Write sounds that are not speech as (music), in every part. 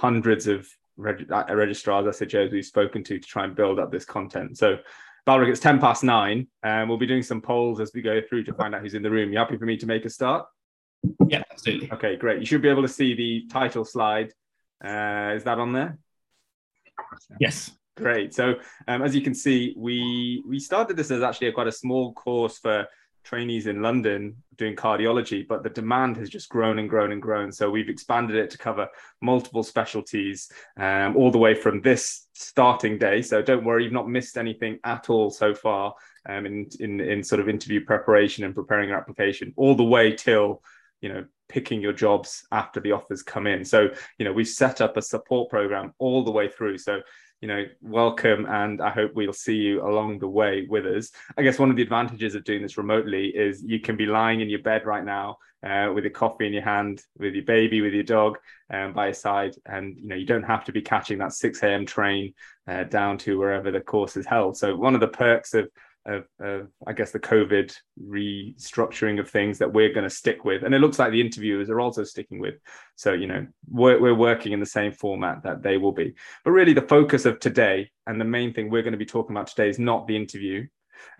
hundreds of reg- uh, registrars, SHOs we've spoken to to try and build up this content. So, Balric, it's 10 past nine, and we'll be doing some polls as we go through to find out who's in the room. You happy for me to make a start? Yeah, absolutely. Okay, great. You should be able to see the title slide. Uh, is that on there? Yes. Great. So um, as you can see, we we started this as actually a, quite a small course for trainees in London doing cardiology, but the demand has just grown and grown and grown. So we've expanded it to cover multiple specialties, um, all the way from this starting day. So don't worry, you've not missed anything at all so far um, in, in in sort of interview preparation and preparing your application, all the way till you know picking your jobs after the offers come in. So you know we've set up a support program all the way through. So you know, welcome. And I hope we'll see you along the way with us. I guess one of the advantages of doing this remotely is you can be lying in your bed right now uh, with a coffee in your hand, with your baby, with your dog um, by your side. And, you know, you don't have to be catching that 6 a.m. train uh, down to wherever the course is held. So one of the perks of of, of, I guess the COVID restructuring of things that we're going to stick with, and it looks like the interviewers are also sticking with. So you know we're, we're working in the same format that they will be. But really, the focus of today and the main thing we're going to be talking about today is not the interview,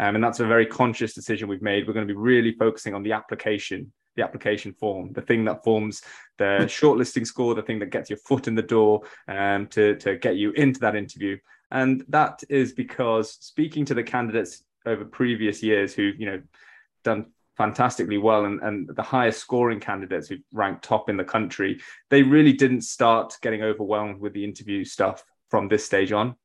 um, and that's a very conscious decision we've made. We're going to be really focusing on the application the application form, the thing that forms the shortlisting score, the thing that gets your foot in the door um, to, to get you into that interview. And that is because speaking to the candidates over previous years who you know done fantastically well and, and the highest scoring candidates who ranked top in the country they really didn't start getting overwhelmed with the interview stuff from this stage on.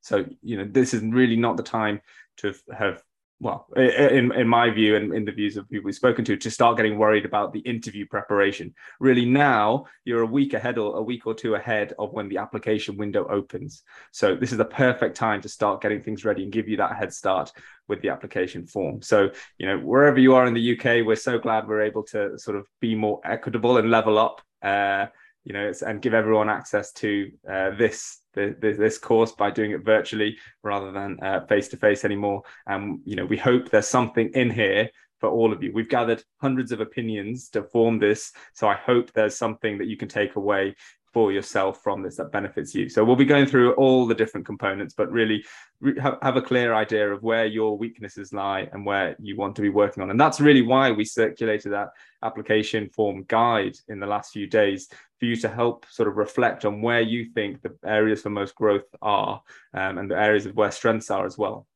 So you know this is really not the time to have well, in, in my view and in the views of people we've spoken to, to start getting worried about the interview preparation. Really, now you're a week ahead or a week or two ahead of when the application window opens. So this is the perfect time to start getting things ready and give you that head start with the application form. So, you know, wherever you are in the UK, we're so glad we're able to sort of be more equitable and level up. Uh, you know, and give everyone access to uh, this the, this course by doing it virtually rather than face to face anymore. And you know, we hope there's something in here for all of you. We've gathered hundreds of opinions to form this, so I hope there's something that you can take away for yourself from this that benefits you. So we'll be going through all the different components, but really have, have a clear idea of where your weaknesses lie and where you want to be working on. And that's really why we circulated that application form guide in the last few days for you to help sort of reflect on where you think the areas for most growth are um, and the areas of where strengths are as well.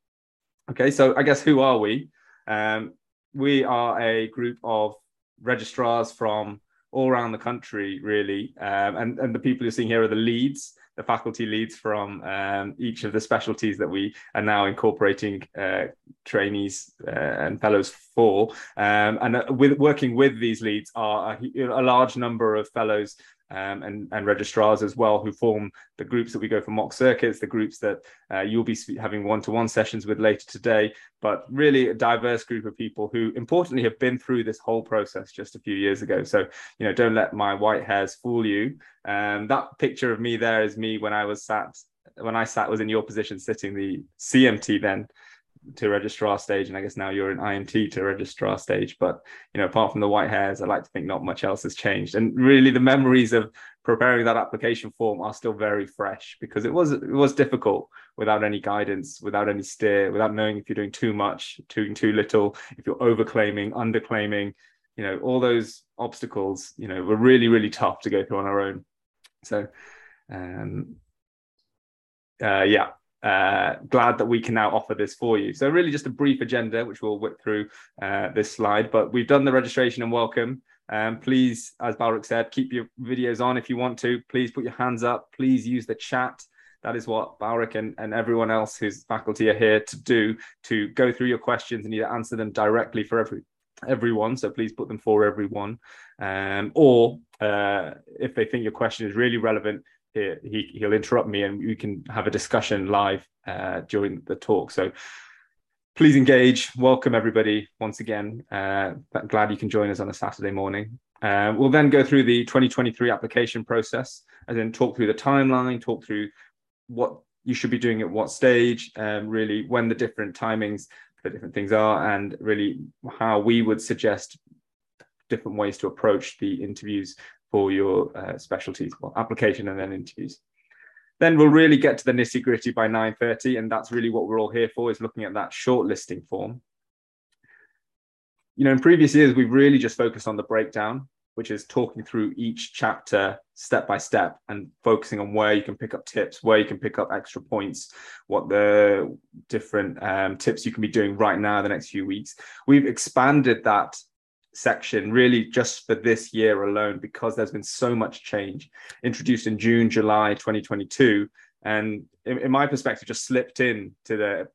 Okay, so I guess who are we? Um, we are a group of registrars from all around the country, really. Um, and, and the people you're seeing here are the leads, the faculty leads from um, each of the specialties that we are now incorporating uh, trainees uh, and fellows for. Um, and uh, with working with these leads are a, a large number of fellows um, and, and registrars as well, who form the groups that we go for mock circuits, the groups that uh, you'll be having one to one sessions with later today, but really a diverse group of people who, importantly, have been through this whole process just a few years ago. So, you know, don't let my white hairs fool you. Um, that picture of me there is me when I was sat, when I sat was in your position sitting the CMT then to registrar stage, and I guess now you're in IMT to registrar stage. But you know, apart from the white hairs, I like to think not much else has changed. And really, the memories of preparing that application form are still very fresh because it was it was difficult without any guidance, without any steer, without knowing if you're doing too much, doing too little, if you're overclaiming, underclaiming. You know, all those obstacles, you know, were really really tough to go through on our own. So, um, uh, yeah, uh, glad that we can now offer this for you. So really just a brief agenda, which we'll whip through uh, this slide, but we've done the registration and welcome. Um, please, as Balric said, keep your videos on if you want to. Please put your hands up. Please use the chat. That is what Balric and, and everyone else whose faculty are here to do, to go through your questions and either answer them directly for every everyone. So please put them for everyone. Um, or uh, if they think your question is really relevant, he, he'll interrupt me and we can have a discussion live uh, during the talk. So please engage. Welcome everybody once again. Uh, glad you can join us on a Saturday morning. Uh, we'll then go through the 2023 application process and then talk through the timeline, talk through what you should be doing at what stage, um, really when the different timings, the different things are, and really how we would suggest different ways to approach the interviews for your uh, specialties, well, application and then interviews. Then we'll really get to the nitty gritty by 9.30, and that's really what we're all here for, is looking at that shortlisting form. You know, in previous years, we've really just focused on the breakdown, which is talking through each chapter step by step and focusing on where you can pick up tips, where you can pick up extra points, what the different um, tips you can be doing right now the next few weeks. We've expanded that section really just for this year alone because there's been so much change introduced in June, July 2022. And in, in my perspective, just slipped in to the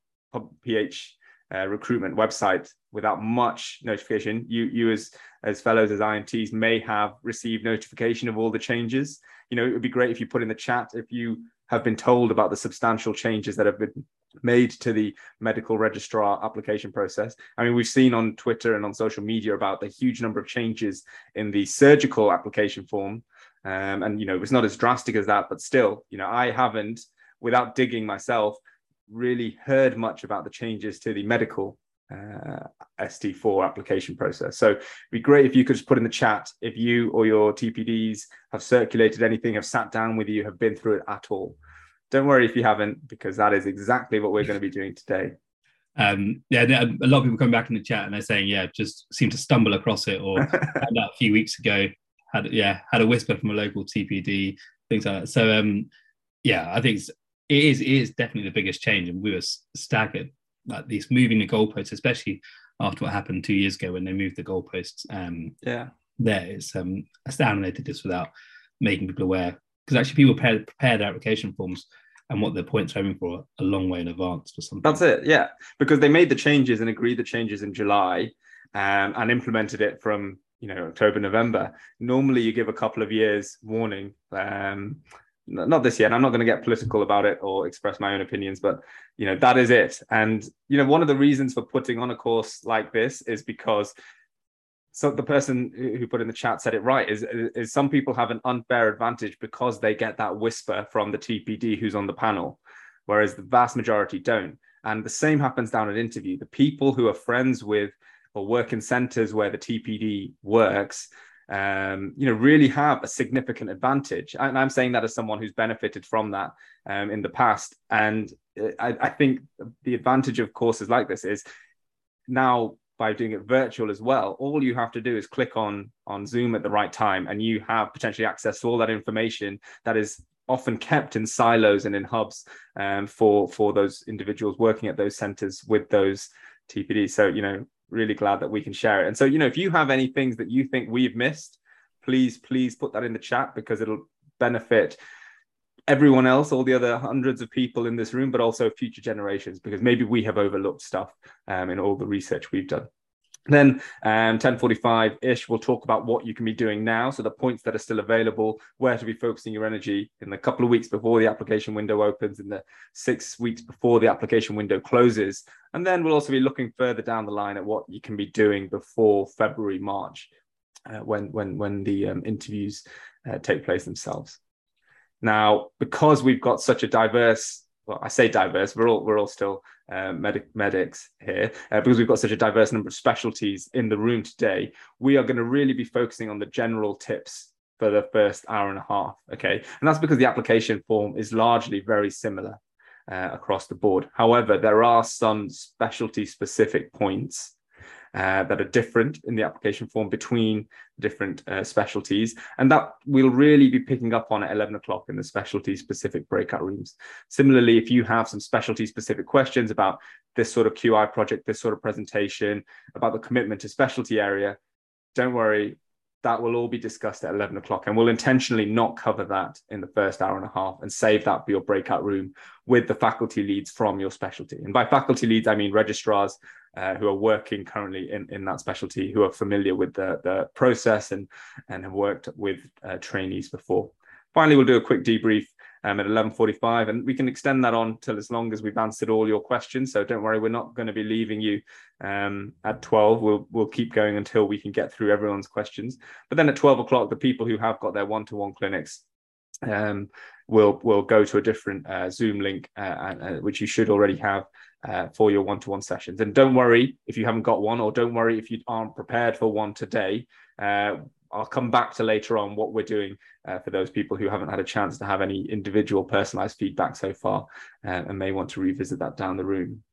PH uh, recruitment website without much notification. You, you as as fellows as IMTs may have received notification of all the changes. You know, it would be great if you put in the chat if you have been told about the substantial changes that have been made to the medical registrar application process. I mean, we've seen on Twitter and on social media about the huge number of changes in the surgical application form. Um, and, you know, it's not as drastic as that, but still, you know, I haven't, without digging myself, really heard much about the changes to the medical uh, ST4 application process. So it'd be great if you could just put in the chat if you or your TPDs have circulated anything, have sat down with you, have been through it at all. Don't worry if you haven't, because that is exactly what we're going to be doing today. Um, yeah, a lot of people come back in the chat and they're saying, yeah, just seem to stumble across it or (laughs) found out a few weeks ago, had yeah, had a whisper from a local TPD, things like that. So um, yeah, I think it is it is definitely the biggest change, and we were staggered like this moving the goalposts, especially after what happened two years ago when they moved the goalposts. Um, yeah, there it's um, astounding they did this without making people aware because actually people prepare, prepare their application forms and what their points are aiming for a long way in advance for something. That's it, yeah, because they made the changes and agreed the changes in July um, and implemented it from you know October November. Normally you give a couple of years warning. Um, not this year and i'm not going to get political about it or express my own opinions but you know that is it and you know one of the reasons for putting on a course like this is because so the person who put in the chat said it right is, is some people have an unfair advantage because they get that whisper from the tpd who's on the panel whereas the vast majority don't and the same happens down at interview the people who are friends with or work in centers where the tpd works um, you know, really have a significant advantage. And I'm saying that as someone who's benefited from that um, in the past. And uh, I, I, think the advantage of courses like this is now by doing it virtual as well, all you have to do is click on on Zoom at the right time, and you have potentially access to all that information that is often kept in silos and in hubs um, for for those individuals working at those centers with those tpd So you know, really glad that we can share it. And so, you know, if you have any things that you think we've missed, please, please put that in the chat because it'll benefit everyone else, all the other hundreds of people in this room, but also future generations, because maybe we have overlooked stuff um, in all the research we've done. Then um, 1045-ish, we'll talk about what you can be doing now. So the points that are still available, where to be focusing your energy in the couple of weeks before the application window opens, in the six weeks before the application window closes. And then we'll also be looking further down the line at what you can be doing before February, March, uh, when, when, when the um, interviews uh, take place themselves. Now, because we've got such a diverse well, I say diverse. We're all we're all still uh, medic, medics here uh, because we've got such a diverse number of specialties in the room today. We are going to really be focusing on the general tips for the first hour and a half. Okay, and that's because the application form is largely very similar uh, across the board. However, there are some specialty specific points uh, that are different in the application form between different uh, specialties. And that we'll really be picking up on at 11 o'clock in the specialty specific breakout rooms. Similarly, if you have some specialty specific questions about this sort of QI project, this sort of presentation, about the commitment to specialty area, don't worry, that will all be discussed at 11 o'clock and we'll intentionally not cover that in the first hour and a half and save that for your breakout room with the faculty leads from your specialty and by faculty leads i mean registrars uh, who are working currently in, in that specialty who are familiar with the, the process and, and have worked with uh, trainees before. Finally we'll do a quick debrief um, at 11.45 and we can extend that on till as long as we've answered all your questions. So don't worry we're not going to be leaving you um, at 12 we'll, we'll keep going until we can get through everyone's questions. But then at 12 o'clock the people who have got their one-to-one clinics um, will will go to a different uh, zoom link uh, uh, which you should already have uh, for your one-to-one sessions and don't worry if you haven't got one or don't worry if you aren't prepared for one today uh, I'll come back to later on what we're doing uh, for those people who haven't had a chance to have any individual personalized feedback so far uh, and may want to revisit that down the room.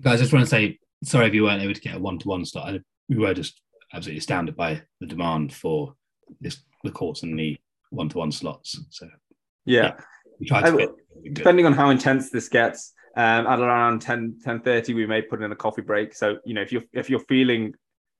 Guys, I just want to say sorry if you weren't able to get a one-to-one slot. We were just absolutely astounded by the demand for this the course and the one-to-one slots. So yeah, yeah depending on how intense this gets. Um, at around 10 10 30 we may put in a coffee break so you know if you're if you're feeling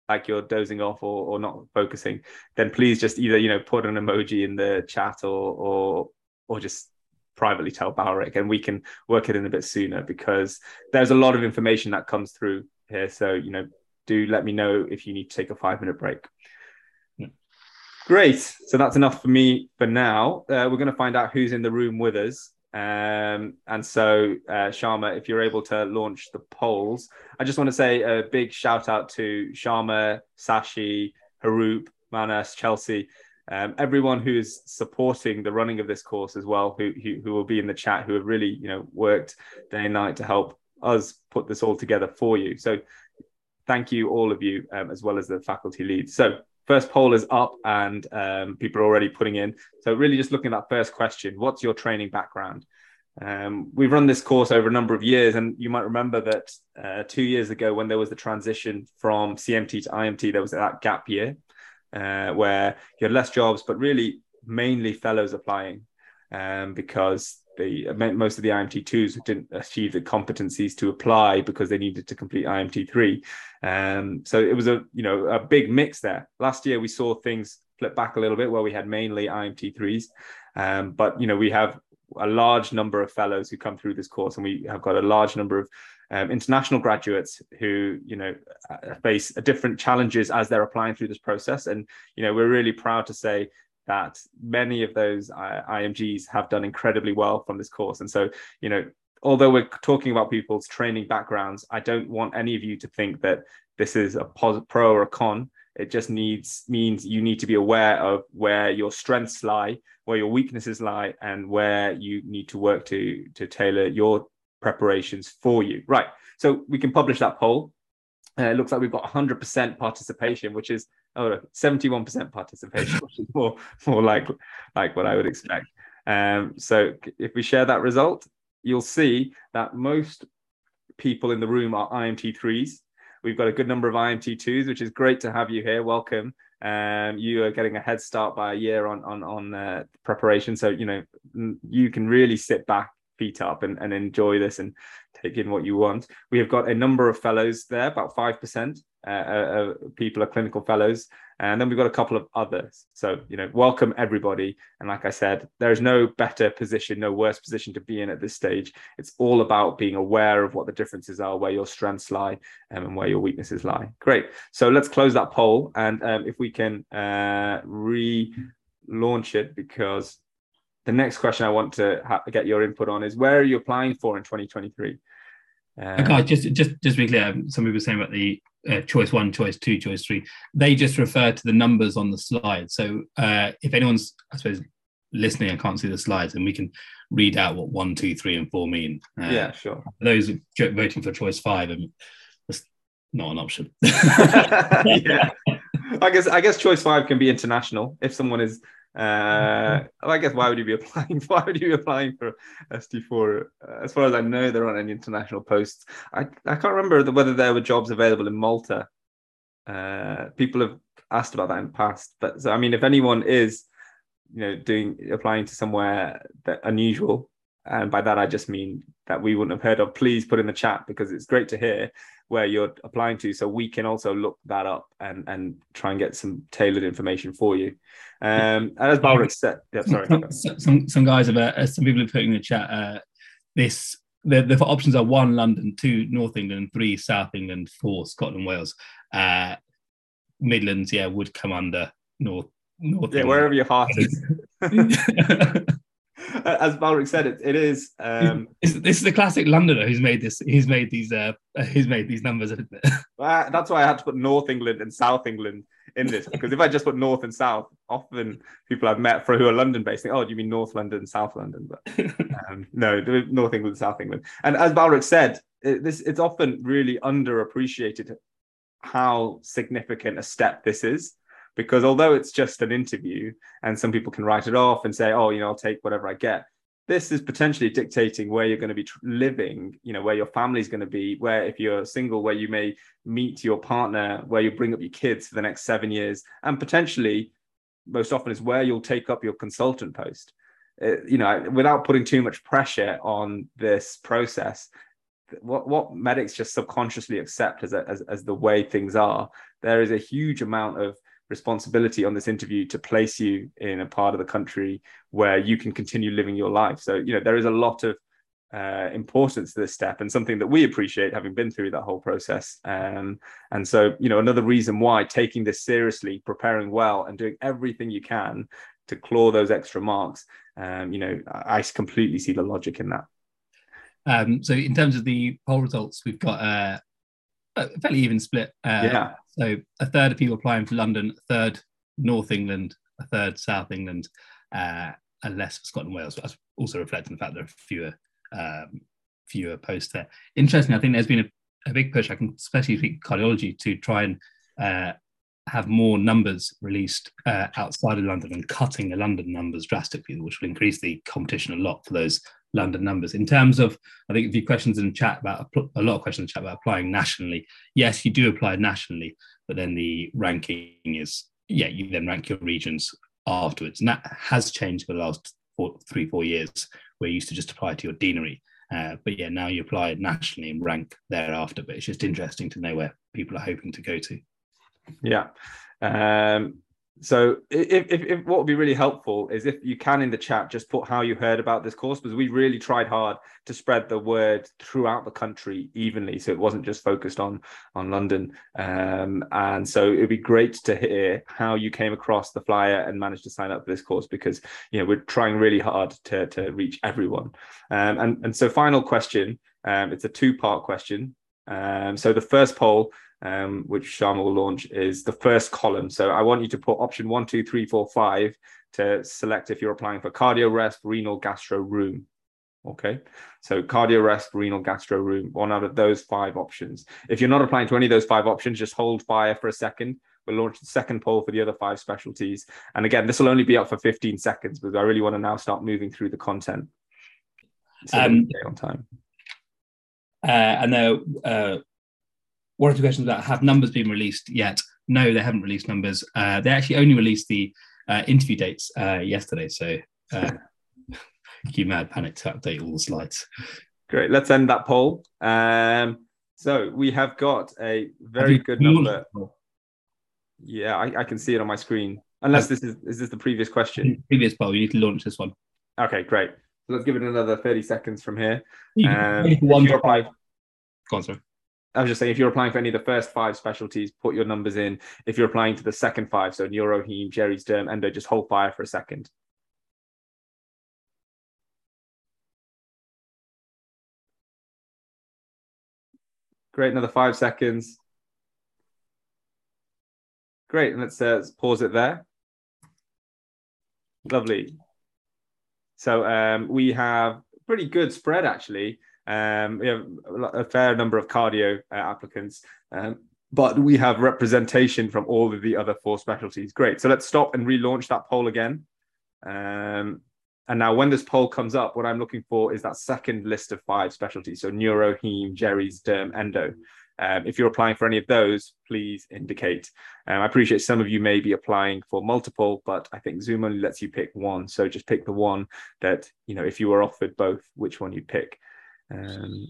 like you're dozing off or, or not focusing, then please just either you know put an emoji in the chat or or or just privately tell Balric and we can work it in a bit sooner because there's a lot of information that comes through here. So you know, do let me know if you need to take a five minute break. Great. So that's enough for me for now. Uh, we're going to find out who's in the room with us. Um, and so, uh, Sharma, if you're able to launch the polls, I just want to say a big shout out to Sharma, Sashi, Haroop, Manas, Chelsea, um, everyone who is supporting the running of this course as well, who, who, who will be in the chat, who have really you know worked day and night to help us put this all together for you. So, thank you all of you, um, as well as the faculty leads. So, first poll is up and um, people are already putting in. So really just looking at that first question, what's your training background? Um, we've run this course over a number of years, and you might remember that uh, two years ago, when there was the transition from CMT to IMT, there was that gap year uh, where you had less jobs, but really mainly fellows applying um, because the most of the IMT2s didn't achieve the competencies to apply because they needed to complete IMT3. Um, so it was a you know a big mix there. Last year we saw things flip back a little bit where we had mainly IMT3s, um, but you know we have a large number of fellows who come through this course, and we have got a large number of um, international graduates who you know uh, face different challenges as they're applying through this process. And you know we're really proud to say that many of those IMGs have done incredibly well from this course. And so, you know, although we're talking about people's training backgrounds, I don't want any of you to think that this is a pro or a con. It just needs means you need to be aware of where your strengths lie, where your weaknesses lie, and where you need to work to to tailor your preparations for you. Right. So we can publish that poll. Uh, it looks like we've got 100% participation, which is oh, 71% participation, (laughs) which is more more like like what I would expect. Um, so if we share that result, you'll see that most people in the room are IMT3s. We've got a good number of IMT2s, which is great to have you here. Welcome. Um, you are getting a head start by a year on on on uh, preparation, so you know you can really sit back, feet up, and, and enjoy this and take in what you want. We have got a number of fellows there, about five percent uh, uh, people are clinical fellows, and then we've got a couple of others. So, you know, welcome everybody. And like I said, there is no better position, no worse position to be in at this stage. It's all about being aware of what the differences are, where your strengths lie, um, and where your weaknesses lie. Great. So let's close that poll, and um, if we can uh, relaunch it, because the next question I want to ha- get your input on is where are you applying for in 2023? Uh, okay, just just just to be clear. Some people were saying about the uh, choice one, choice two, choice three. They just refer to the numbers on the slide. So uh, if anyone's, I suppose, listening and can't see the slides, and we can read out what one, two, three, and four mean. Uh, yeah, sure. Those voting for choice five, and that's not an option. (laughs) (laughs) yeah. I guess I guess choice five can be international if someone is uh, (laughs) I guess why would you be (laughs) applying? Why would you be applying for ST4? Uh, as far as I know, there aren't any international posts. I, I can't remember the, whether there were jobs available in Malta. Uh, people have asked about that in the past, but so I mean, if anyone is, you know, doing applying to somewhere that unusual, and by that I just mean that we wouldn't have heard of, please put in the chat because it's great to hear where you're applying to so we can also look that up and and try and get some tailored information for you. Um and as Balric said yeah sorry (laughs) some, some, some guys have uh, some people have put in the chat uh this the, the options are one london two north england three south england four scotland wales. Uh midlands yeah would come under north north yeah england. wherever your heart is (laughs) (laughs) (laughs) as Balric said, it, it is. Um, is the classic Londoner who's made this. He's made these. Uh, he's made these numbers. (laughs) that's why I had to put North England and South England in this because if I just put North and South, often people I've met for who are London based think, "Oh, do you mean North London, South London?" But um, no, North England, South England. And as Balric said, it, this it's often really underappreciated how significant a step this is because although it's just an interview and some people can write it off and say, oh, you know, I'll take whatever I get. This is potentially dictating where you're going to be living, you know, where your family's going to be, where if you're single, where you may meet your partner, where you bring up your kids for the next seven years, and potentially, most often, is where you'll take up your consultant post. Uh, you know, without putting too much pressure on this process, what what medics just subconsciously accept as, a, as as the way things are there is a huge amount of responsibility on this interview to place you in a part of the country where you can continue living your life so you know there is a lot of uh, importance to this step and something that we appreciate having been through that whole process um, and so you know another reason why taking this seriously preparing well and doing everything you can to claw those extra marks um, you know i completely see the logic in that um, so in terms of the poll results, we've got uh, a fairly even split. Uh, yeah. So a third of people applying for London, a third North England, a third South England, uh, and less for Scotland and Wales. That's also reflecting the fact there are fewer um, fewer posts there. Interesting. I think there's been a, a big push. I can especially speak cardiology to try and uh, have more numbers released uh, outside of London and cutting the London numbers drastically, which will increase the competition a lot for those London numbers. In terms of, I think a few questions in chat about a lot of questions in chat about applying nationally. Yes, you do apply nationally, but then the ranking is yeah, you then rank your regions afterwards, and that has changed for the last four, three four years. Where you used to just apply to your deanery, uh, but yeah, now you apply nationally and rank thereafter. But it's just interesting to know where people are hoping to go to. Yeah. Um, so if, if, if, what would be really helpful is if you can in the chat just put how you heard about this course because we really tried hard to spread the word throughout the country evenly so it wasn't just focused on on london. Um, and so it'd be great to hear how you came across the flyer and managed to sign up for this course because you know we're trying really hard to, to reach everyone. Um, and and so final question um, it's a two part question. Um, so the first poll um, which Sharma will launch, is the first column. So I want you to put option one, two, three, four, five to select if you're applying for cardio resp, renal, gastro, rheum. Okay, so cardio resp, renal, gastro, rheum, one out of those five options. If you're not applying to any of those five options, just hold fire for a second. We'll launch the second poll for the other five specialties. And again, this will only be up for 15 seconds because I really want to now start moving through the content. So um, on time. Uh, and there, uh, one or two questions about have numbers been released yet? No, they haven't released numbers. Uh, they actually only released the uh, interview dates uh, yesterday. So uh, (laughs) you mad panic to update all the slides. Great. Let's end that poll. Um, so we have got a very good number. Yeah, I, I, can see it on my screen. Unless this is is this the previous question? Previous poll. You need to launch this one. Okay, great. So let's give it another 30 seconds from here. Um, one Go on, sorry. I was just saying, if you're applying for any of the first five specialties, put your numbers in. If you're applying to the second five, so neuro, heme, geris derm, endo, just hold fire for a second. Great, another five seconds. Great, and let's, uh, let's pause it there. Lovely. So um, we have pretty good spread actually. Um, we have a fair number of cardio uh, applicants, um, but we have representation from all of the other four specialties. Great. So let's stop and relaunch that poll again. Um, and now, when this poll comes up, what I'm looking for is that second list of five specialties. So neuro, heme, geris, derm, endo. Um, if you're applying for any of those, please indicate. Um, I appreciate some of you may be applying for multiple, but I think Zoom only lets you pick one. So just pick the one that, you know, if you were offered both, which one you'd pick. Um,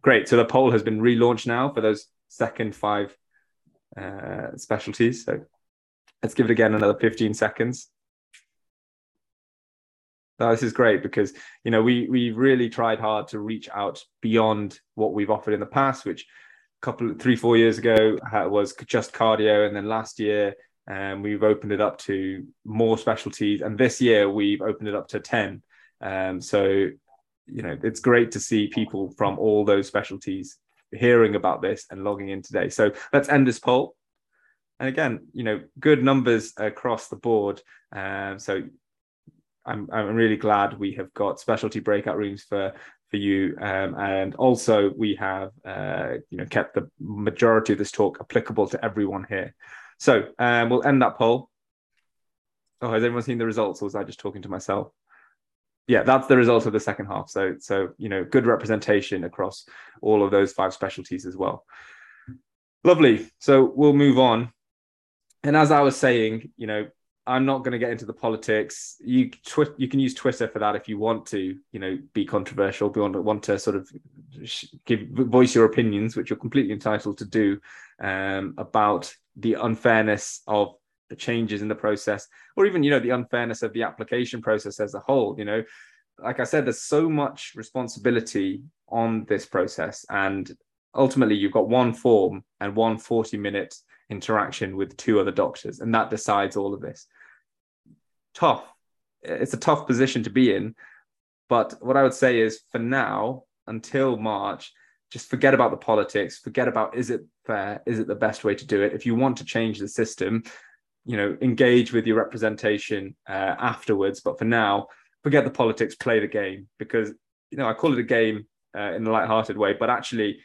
great. So the poll has been relaunched now for those second five uh, specialties. So let's give it again another 15 seconds. This is great because you know we we really tried hard to reach out beyond what we've offered in the past, which a couple three four years ago was just cardio, and then last year um, we've opened it up to more specialties, and this year we've opened it up to ten. Um, so you know, it's great to see people from all those specialties hearing about this and logging in today. So let's end this poll. And again, you know, good numbers across the board. Um, so I'm, I'm really glad we have got specialty breakout rooms for for you, um, and also we have uh, you know kept the majority of this talk applicable to everyone here. So um, we'll end that poll. Oh, has everyone seen the results, or was I just talking to myself? Yeah, that's the result of the second half. So, so you know, good representation across all of those five specialties as well. Lovely. So we'll move on. And as I was saying, you know, I'm not going to get into the politics. You tw- you can use Twitter for that if you want to, you know, be controversial, be want want to sort of give voice your opinions, which you're completely entitled to do um, about the unfairness of the changes in the process, or even you know the unfairness of the application process as a whole. You know, like I said, there's so much responsibility on this process, and ultimately you've got one form and one 40 minute interaction with two other doctors, and that decides all of this. Tough. It's a tough position to be in. But what I would say is for now, until March, just forget about the politics, forget about is it fair, is it the best way to do it? If you want to change the system, you know, engage with your representation uh, afterwards. But for now, forget the politics, play the game. Because, you know, I call it a game uh, in a light-hearted way, but actually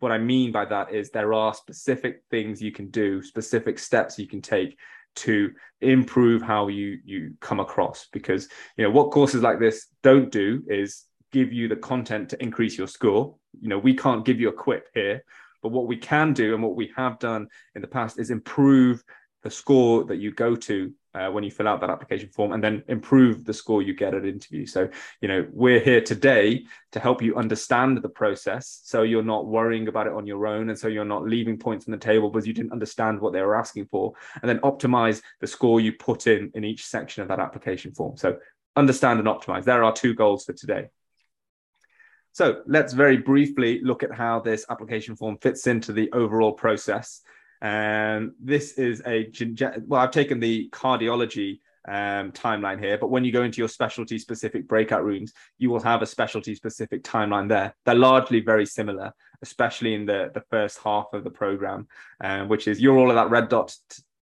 what I mean by that is there are specific things you can do, specific steps you can take to improve how you you come across. Because you know what courses like this don't do is give you the content to increase your score. You know we can't give you a quip here but what we can do and what we have done in the past is improve the score that you go to uh, when you fill out that application form and then improve the score you get at interview. So you know we're here today to help you understand the process so you're not worrying about it on your own and so you're not leaving points on the table because you didn't understand what they were asking for and then optimize the score you put in in each section of that application form. So understand and optimize. There are two goals for today. So let's very briefly look at how this application form fits into the overall process um, this is a well, I've taken the cardiology um, timeline here, but when you go into your specialty specific breakout rooms, you will have a specialty specific timeline there. They're largely very similar, especially in the, the first half of the program, um, which is you're all of that red dot,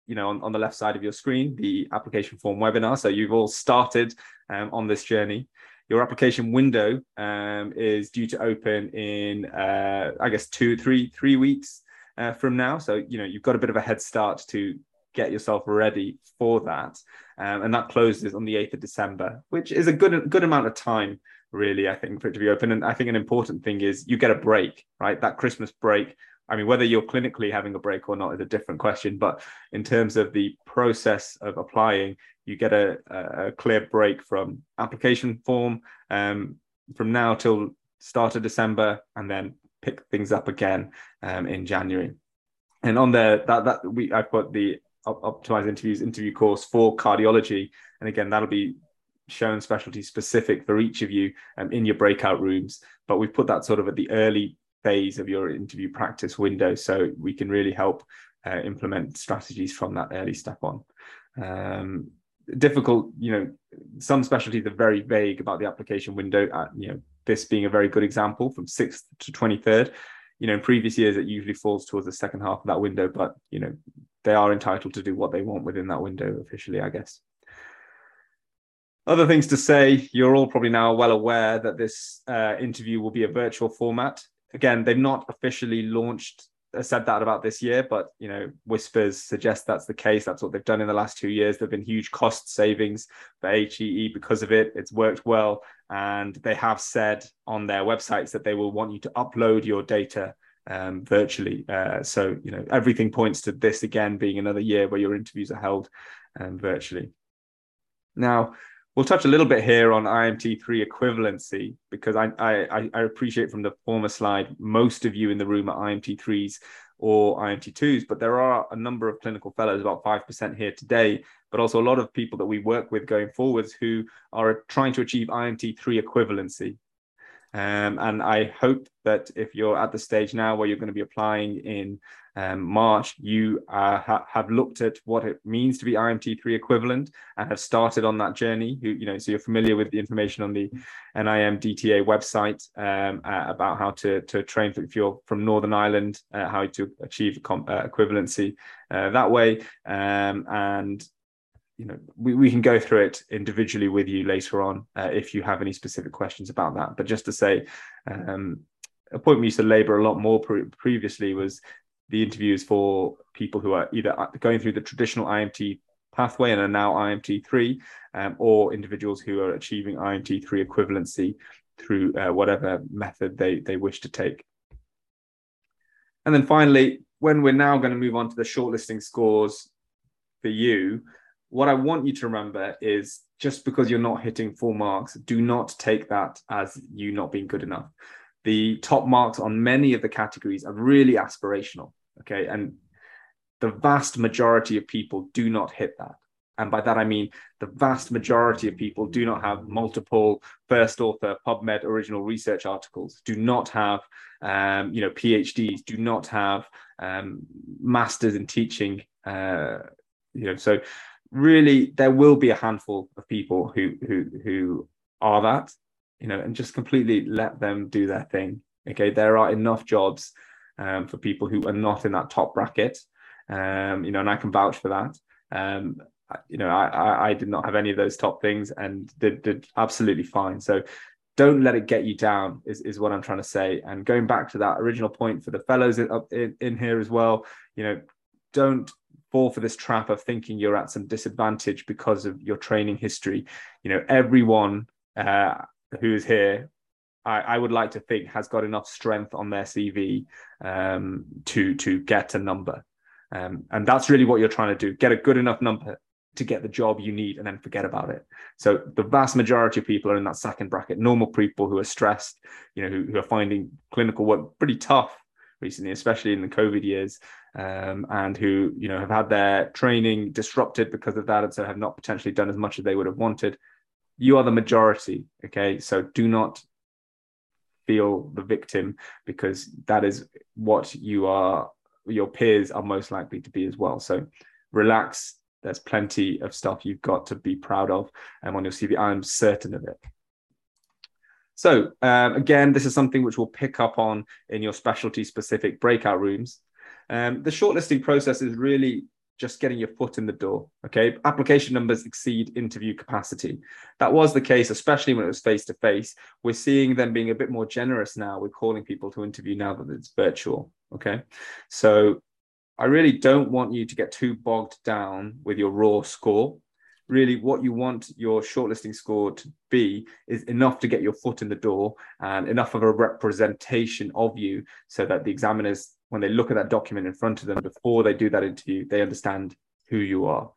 you know, on, on the left side of your screen, the application form webinar. So you've all started um, on this journey. Your application window um, is due to open in, uh, I guess, two, three, three weeks uh, from now. So, you know, you've got a bit of a head start to get yourself ready for that. Um, and that closes on the 8th of December, which is a good, good amount of time, really, I think, for it to be open. And I think an important thing is you get a break, right? That Christmas break. I mean, whether you're clinically having a break or not is a different question. But in terms of the process of applying, you get a, a clear break from application form um, from now till start of December, and then pick things up again um, in January. And on there, that that we I've put the optimized interviews interview course for cardiology, and again that'll be shown specialty specific for each of you um, in your breakout rooms. But we've put that sort of at the early phase of your interview practice window, so we can really help uh, implement strategies from that early step on. Um, difficult, you know, some specialties are very vague about the application window. Uh, you know, this being a very good example from 6th to 23rd. You know, in previous years, it usually falls towards the second half of that window, but, you know, they are entitled to do what they want within that window officially, I guess. Other things to say, you're all probably now well aware that this uh, interview will be a virtual format. Again, they've not officially launched said that about this year, but you know, whispers suggest that's the case. That's what they've done in the last two years. There've been huge cost savings for HEE because of it. It's worked well, and they have said on their websites that they will want you to upload your data um, virtually. Uh, so you know, everything points to this again being another year where your interviews are held um, virtually. Now, we'll touch a little bit here on IMT3 equivalency because I, I, I appreciate from the former slide, most of you in the room are IMT3s or IMT2s, but there are a number of clinical fellows, about 5% here today, but also a lot of people that we work with going forwards who are trying to achieve IMT3 equivalency. Um, and I hope that if you're at the stage now where you're going to be applying in um, March, you uh, ha- have looked at what it means to be IMT3 equivalent and have started on that journey. You, you know, so you're familiar with the information on the NIMDTA website um, uh, about how to, to train if you're from Northern Ireland, uh, how to achieve com- uh, equivalency uh, that way. Um, and you know we, we can go through it individually with you later on uh, if you have any specific questions about that but just to say um, a point we used to labor a lot more pre- previously was the interview is for people who are either going through the traditional IMT pathway and are now IMT3, um, or individuals who are achieving IMT3 equivalency through uh, whatever method they, they wish to take. And then finally, when we're now going to move on to the shortlisting scores for you, what I want you to remember is just because you're not hitting full marks, do not take that as you not being good enough. The top marks on many of the categories are really aspirational. Okay. And the vast majority of people do not hit that. And by that, I mean the vast majority of people do not have multiple first author PubMed original research articles, do not have, um, you know, PhDs, do not have um, masters in teaching. Uh, you know, so really, there will be a handful of people who who who are that, you know, and just completely let them do their thing. Okay, there are enough jobs um, for people who are not in that top bracket, um, you know, and I can vouch for that. Um, you know, I, I did not have any of those top things and did, did absolutely fine. So don't let it get you down is, is what I'm trying to say. And going back to that original point for the fellows in, in, in here as well, you know, don't fall for this trap of thinking you're at some disadvantage because of your training history. You know, everyone uh, who is here, I, I, would like to think has got enough strength on their CV um, to to get a number. Um, and that's really what you're trying to do: get a good enough number to get the job you need and then forget about it. So the vast majority of people are in that second bracket, normal people who are stressed, you know, who, who are finding clinical work pretty tough recently, especially in the COVID years, um, and who, you know, have had their training disrupted because of that and so have not potentially done as much as they would have wanted. You are the majority, okay? So do not feel the victim because that is what you are your peers are most likely to be as well so relax there's plenty of stuff you've got to be proud of um, on your CV. I'm certain of it. So um, again, this is something which we'll pick up on in your specialty specific breakout rooms. Um, the shortlisting process is really just getting your foot in the door. Okay. Application numbers exceed interview capacity. That was the case, especially when it was face to face. We're seeing them being a bit more generous now with calling people to interview now that it's virtual. Okay. So I really don't want you to get too bogged down with your raw score. Really, what you want your shortlisting score to be is enough to get your foot in the door and enough of a representation of you so that the examiners, when they look at that document in front of them before they do that interview, they understand who you are.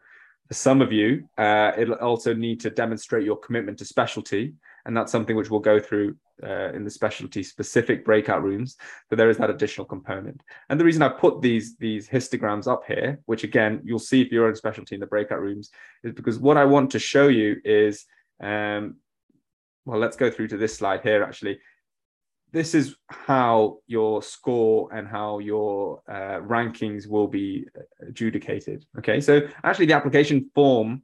For some of you, uh, it'll also need to demonstrate your commitment to specialty. And that's something which we'll go through uh, in the specialty specific breakout rooms, but there is that additional component. And the reason I put these, these histograms up here, which again, you'll see for your own specialty in the breakout rooms, is because what I want to show you is, um, well, let's go through to this slide here actually. This is how your score and how your uh, rankings will be adjudicated. Okay, so actually the application form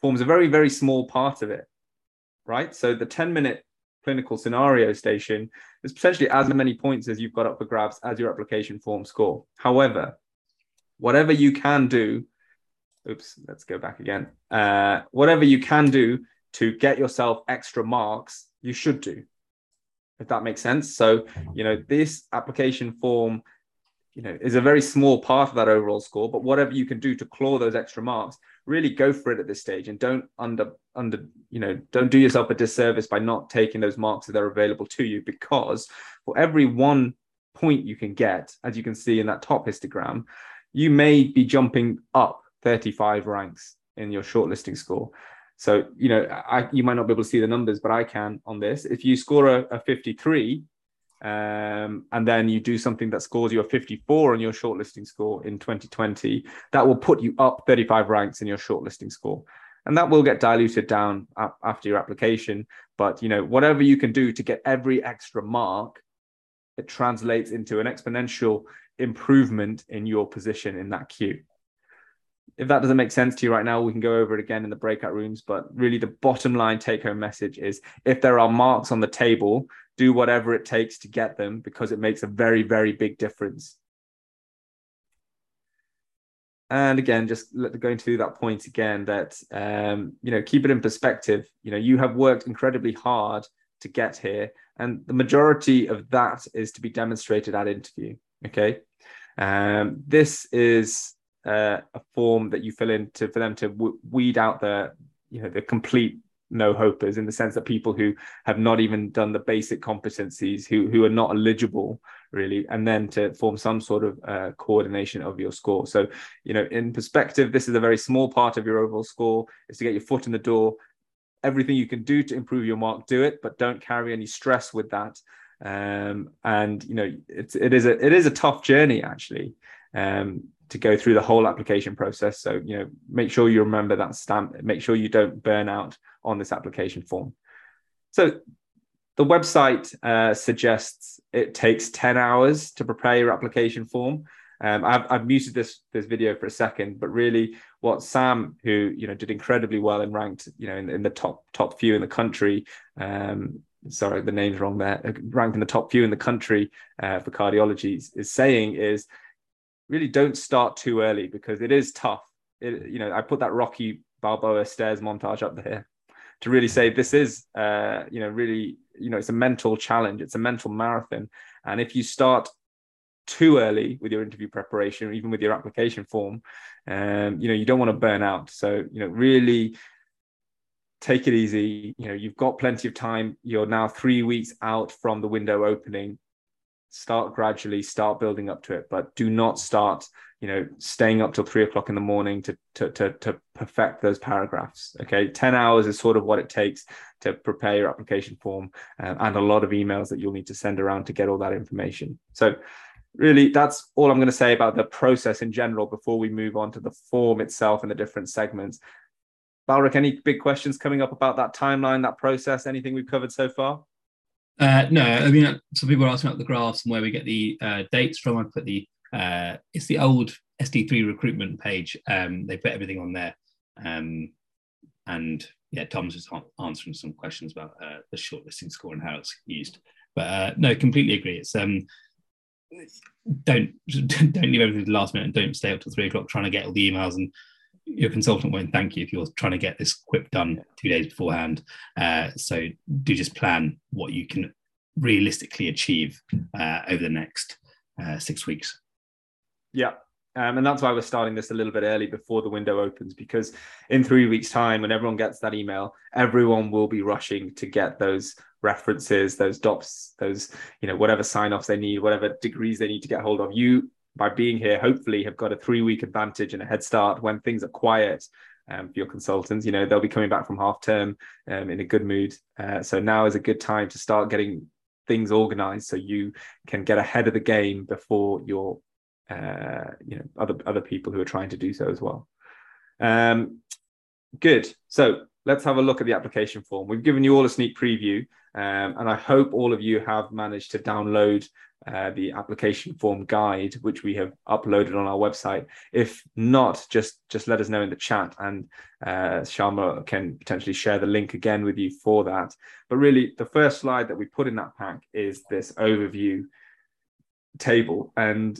forms a very, very small part of it, right? So the 10 minute clinical scenario station, is potentially as many points as you've got up for grabs as your application form score. However, whatever you can do, oops, let's go back again. Uh, whatever you can do to get yourself extra marks, you should do, if that makes sense. So, you know, this application form, you know, is a very small part of that overall score, but whatever you can do to claw those extra marks really go for it at this stage and don't under under you know don't do yourself a disservice by not taking those marks that are available to you because for every one point you can get as you can see in that top histogram you may be jumping up 35 ranks in your shortlisting score so you know I, you might not be able to see the numbers but i can on this if you score a, a 53 um, and then you do something that scores you a 54 on your shortlisting score in 2020, that will put you up 35 ranks in your shortlisting score. And that will get diluted down after your application. But you know, whatever you can do to get every extra mark, it translates into an exponential improvement in your position in that queue. If that doesn't make sense to you right now, we can go over it again in the breakout rooms. But really, the bottom line take home message is if there are marks on the table do whatever it takes to get them because it makes a very, very big difference. And again, just going to that point again that, um, you know, keep it in perspective. You know, you have worked incredibly hard to get here, and the majority of that is to be demonstrated at interview. Okay. Um, this is uh, a form that you fill in to for them to w- weed out the you know the complete no hopers in the sense that people who have not even done the basic competencies who who are not eligible really and then to form some sort of uh, coordination of your score. So you know in perspective this is a very small part of your overall score is to get your foot in the door. Everything you can do to improve your mark do it but don't carry any stress with that. Um, and you know it's it is a it is a tough journey actually. Um, to go through the whole application process. So, you know, make sure you remember that stamp, make sure you don't burn out on this application form. So the website uh, suggests it takes 10 hours to prepare your application form. Um, I've, I've muted this this video for a second, but really, what Sam, who you know did incredibly well and ranked, you know, in, in the top top few in the country, um, sorry, the name's wrong there, ranked in the top few in the country uh, for cardiology, is saying is really don't start too early because it is tough. It, you know, I put that Rocky Balboa stairs montage up there to really say this is, uh, you know, really, you know, it's a mental challenge. It's a mental marathon. And if you start too early with your interview preparation, even with your application form, um, you know, you don't want to burn out. So, you know, really take it easy. You know, you've got plenty of time. You're now three weeks out from the window opening start gradually start building up to it but do not start you know staying up till three o'clock in the morning to to to, to perfect those paragraphs okay? 10 hours is sort of what it takes to prepare your application form um, and a lot of emails that you'll need to send around to get all that information. So really that's all i'm going to say about the process in general before we move on to the form itself and the different segments. Balric, any big questions coming up about that timeline, that process, anything we've covered so far? Uh, no, I mean, some people are asking about the graphs and where we get the uh, dates from. I put the, uh, it's the old ST3 recruitment page. Um, they put everything on there. Um, and yeah, Tom's just answering some questions about uh, the shortlisting score and how it's used. But uh, no, completely agree. It's um, don't (laughs) don't leave everything to the last minute and don't stay up till three o'clock trying to get all the emails and your consultant won't thank you if you're trying to get this quip done two days beforehand. Uh, so do just plan what you can realistically achieve uh, over the next uh, six weeks. Yeah. Um, and that's why we're starting this a little bit early before the window opens, because in three weeks' time, when everyone gets that email, everyone will be rushing to get those references, those docs, those, you know, whatever sign offs they need, whatever degrees they need to get hold of. You by being here, hopefully have got a three week advantage and a head start when things are quiet um, for your consultants. You know, they'll be coming back from half term um, in a good mood. Uh, so now is a good time to start getting things organized so you can get ahead of the game before your, uh, you know, other, other people who are trying to do so as well. Um, good. So let's have a look at the application form. We've given you all a sneak preview, um, and I hope all of you have managed to download uh, the application form guide, which we have uploaded on our website. If not, just just let us know in the chat, and uh, Sharma can potentially share the link again with you for that. But really, the first slide that we put in that pack is this overview table, and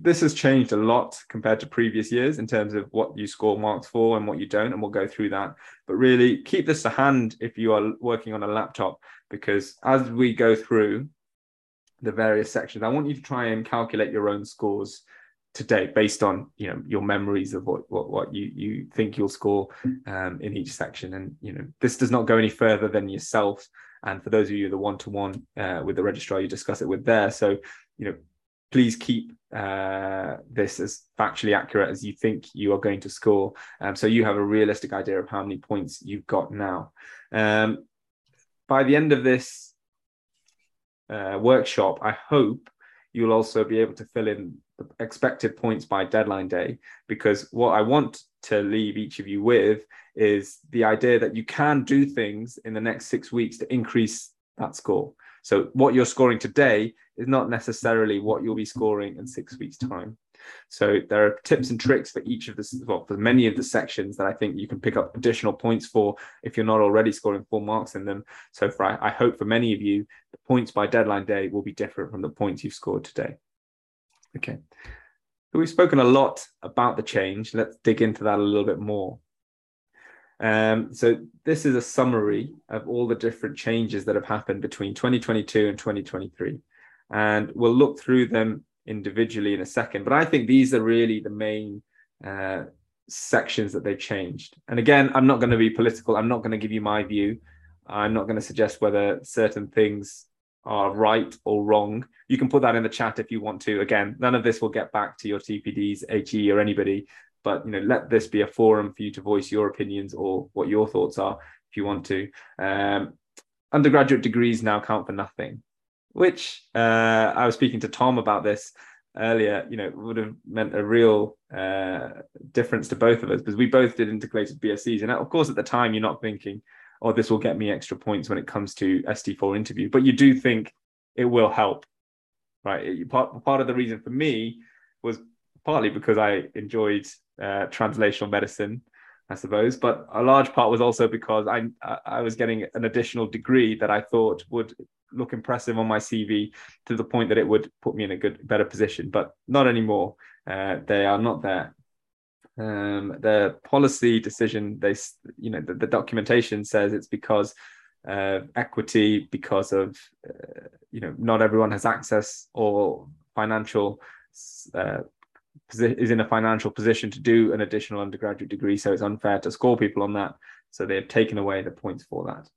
this has changed a lot compared to previous years in terms of what you score marks for and what you don't, and we'll go through that. But really, keep this to hand if you are working on a laptop, because as we go through the various sections. I want you to try and calculate your own scores today based on you know your memories of what what, what you you think you'll score um, in each section. And you know this does not go any further than yourself. And for those of you the one to one with the registrar, you discuss it with there. So you know please keep uh, this as factually accurate as you think you are going to score. Um, so you have a realistic idea of how many points you've got now. Um, by the end of this uh, workshop, I hope you'll also be able to fill in the expected points by deadline day. Because what I want to leave each of you with is the idea that you can do things in the next six weeks to increase that score. So, what you're scoring today is not necessarily what you'll be scoring in six weeks' time. So there are tips and tricks for each of the, well, for many of the sections that I think you can pick up additional points for if you're not already scoring full marks in them. So for, I, I hope for many of you, the points by deadline day will be different from the points you've scored today. Okay. So we've spoken a lot about the change. Let's dig into that a little bit more. Um, so this is a summary of all the different changes that have happened between 2022 and 2023. And we'll look through them individually in a second. But I think these are really the main uh, sections that they've changed. And again, I'm not going to be political. I'm not going to give you my view. I'm not going to suggest whether certain things are right or wrong. You can put that in the chat if you want to. Again, none of this will get back to your TPDs, HE, or anybody. But you know, let this be a forum for you to voice your opinions or what your thoughts are if you want to. Um, undergraduate degrees now count for nothing, which uh, I was speaking to Tom about this earlier. You know, would have meant a real uh, difference to both of us because we both did integrated BScs, and of course, at the time, you're not thinking oh, this will get me extra points when it comes to ST4 interview. But you do think it will help, right? Part, part of the reason for me was partly because I enjoyed uh, translational medicine, I suppose, but a large part was also because I I was getting an additional degree that I thought would look impressive on my CV to the point that it would put me in a good better position, but not anymore. Uh, they are not there. Um, the policy decision they you know the, the documentation says it's because of equity because of uh, you know not everyone has access or financial uh, is in a financial position to do an additional undergraduate degree so it's unfair to score people on that so they've taken away the points for that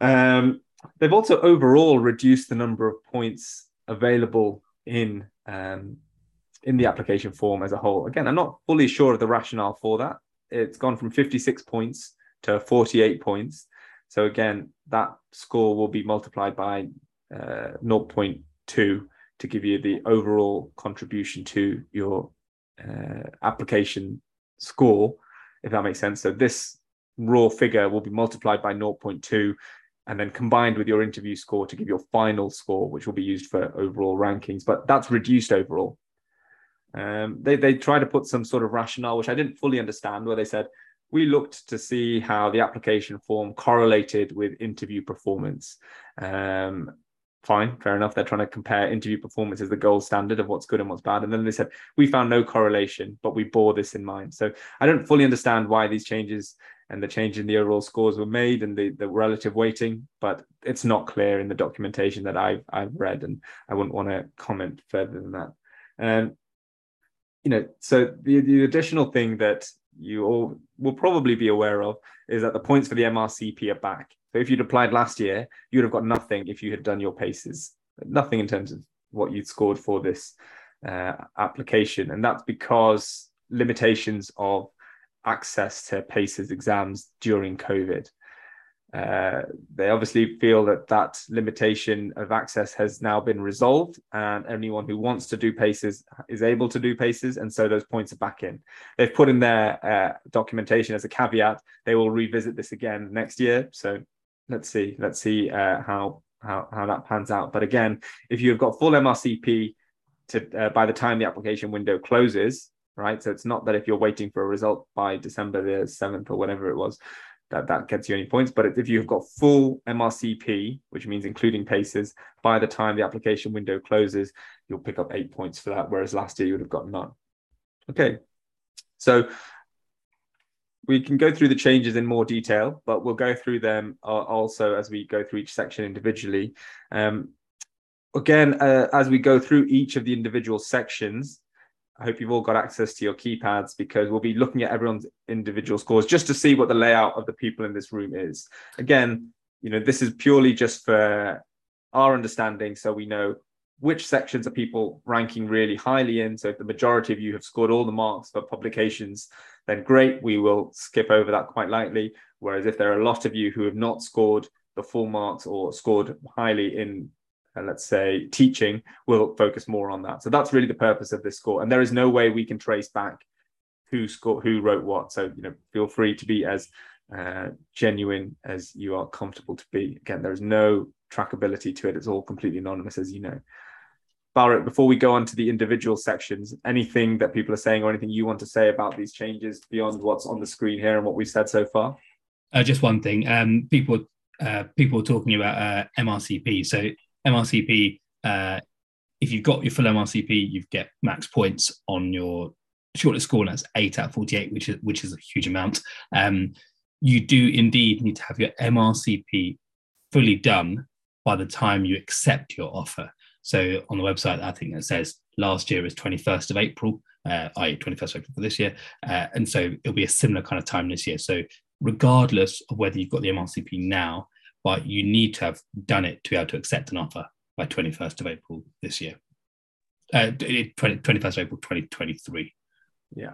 um, they've also overall reduced the number of points available in um, in the application form as a whole. Again, I'm not fully sure of the rationale for that. It's gone from 56 points to 48 points. So again, that score will be multiplied by uh, 0.2 to give you the overall contribution to your uh, application score, if that makes sense. So this raw figure will be multiplied by 0.2 and then combined with your interview score to give your final score, which will be used for overall rankings. But that's reduced overall. Um, they they tried to put some sort of rationale, which I didn't fully understand, where they said we looked to see how the application form correlated with interview performance. Um, fine, fair enough. They're trying to compare interview performance as the gold standard of what's good and what's bad. And then they said we found no correlation, but we bore this in mind. So I don't fully understand why these changes and the change in the overall scores were made and the, the relative weighting, but it's not clear in the documentation that I've, I've read, and I wouldn't want to comment further than that. Um, you know, so the, the additional thing that you all will probably be aware of is that the points for the MRCP are back. So if you'd applied last year, you'd have got nothing if you had done your paces, nothing in terms of what you'd scored for this uh, application. And that's because limitations of access to PACES exams during COVID. Uh, they obviously feel that that limitation of access has now been resolved, and anyone who wants to do paces is able to do paces, and so those points are back in. They've put in their uh, documentation as a caveat. They will revisit this again next year. So let's see, let's see uh, how how how that pans out. But again, if you have got full MRCP to uh, by the time the application window closes, right? So it's not that if you're waiting for a result by December the seventh or whatever it was that that gets you any points. But if you've got full MRCP, which means including paces, by the time the application window closes, you'll pick up eight points for that, whereas last year you would have got none. Okay, so we can go through the changes in more detail, but we'll go through them also as we go through each section individually. Um, again, uh, as we go through each of the individual sections, I hope you've all got access to your keypads because we'll be looking at everyone's individual scores just to see what the layout of the people in this room is. Again, you know, this is purely just for our understanding so we know which sections are people ranking really highly in. So if the majority of you have scored all the marks for publications, then great, we will skip over that quite lightly. Whereas if there are a lot of you who have not scored the full marks or scored highly in and let's say teaching we'll focus more on that. So that's really the purpose of this score. And there is no way we can trace back who scored, who wrote what. So you know, feel free to be as uh, genuine as you are comfortable to be. Again, there is no trackability to it. It's all completely anonymous, as you know. Barrett, before we go on to the individual sections, anything that people are saying or anything you want to say about these changes beyond what's on the screen here and what we've said so far? Uh, just one thing. Um, people uh, people talking about uh, MRCP. So MRCP, uh, if you've got your full MRCP, you get max points on your shortlist score, and that's eight out of 48, which is which is a huge amount. Um, you do indeed need to have your MRCP fully done by the time you accept your offer. So on the website, I think it says last year is 21st of April, uh, i.e., 21st of April for this year. Uh, and so it'll be a similar kind of time this year. So regardless of whether you've got the MRCP now, but you need to have done it to be able to accept an offer by 21st of April this year. Uh, 20, 21st of April 2023. Yeah.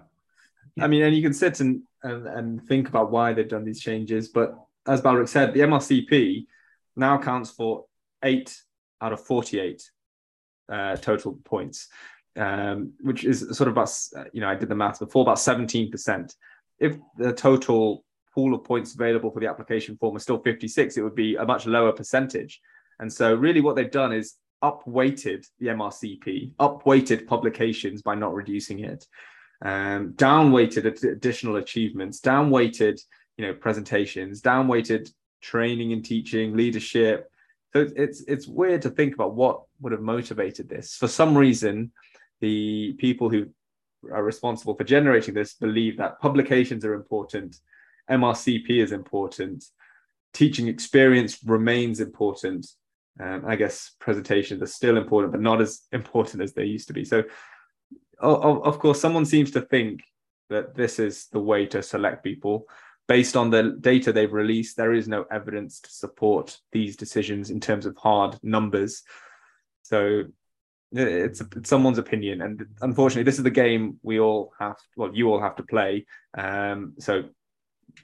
I mean, and you can sit and, and, and think about why they've done these changes. But as Balric said, the MRCP now counts for eight out of 48 uh, total points, um, which is sort of about, you know, I did the math before, about 17%. If the total pool of points available for the application form was still 56, it would be a much lower percentage. And so, really, what they've done is upweighted the MRCP, upweighted publications by not reducing it, um, downweighted additional achievements, downweighted, you know, presentations, downweighted training and teaching, leadership. So it's it's weird to think about what would have motivated this. For some reason, the people who are responsible for generating this believe that publications are important, MRCP is important, teaching experience remains important. Um, I guess presentations are still important, but not as important as they used to be. So, of, of course, someone seems to think that this is the way to select people based on the data they've released, there is no evidence to support these decisions in terms of hard numbers. So it's, it's someone's opinion, and unfortunately, this is the game we all have. Well, you all have to play. Um, so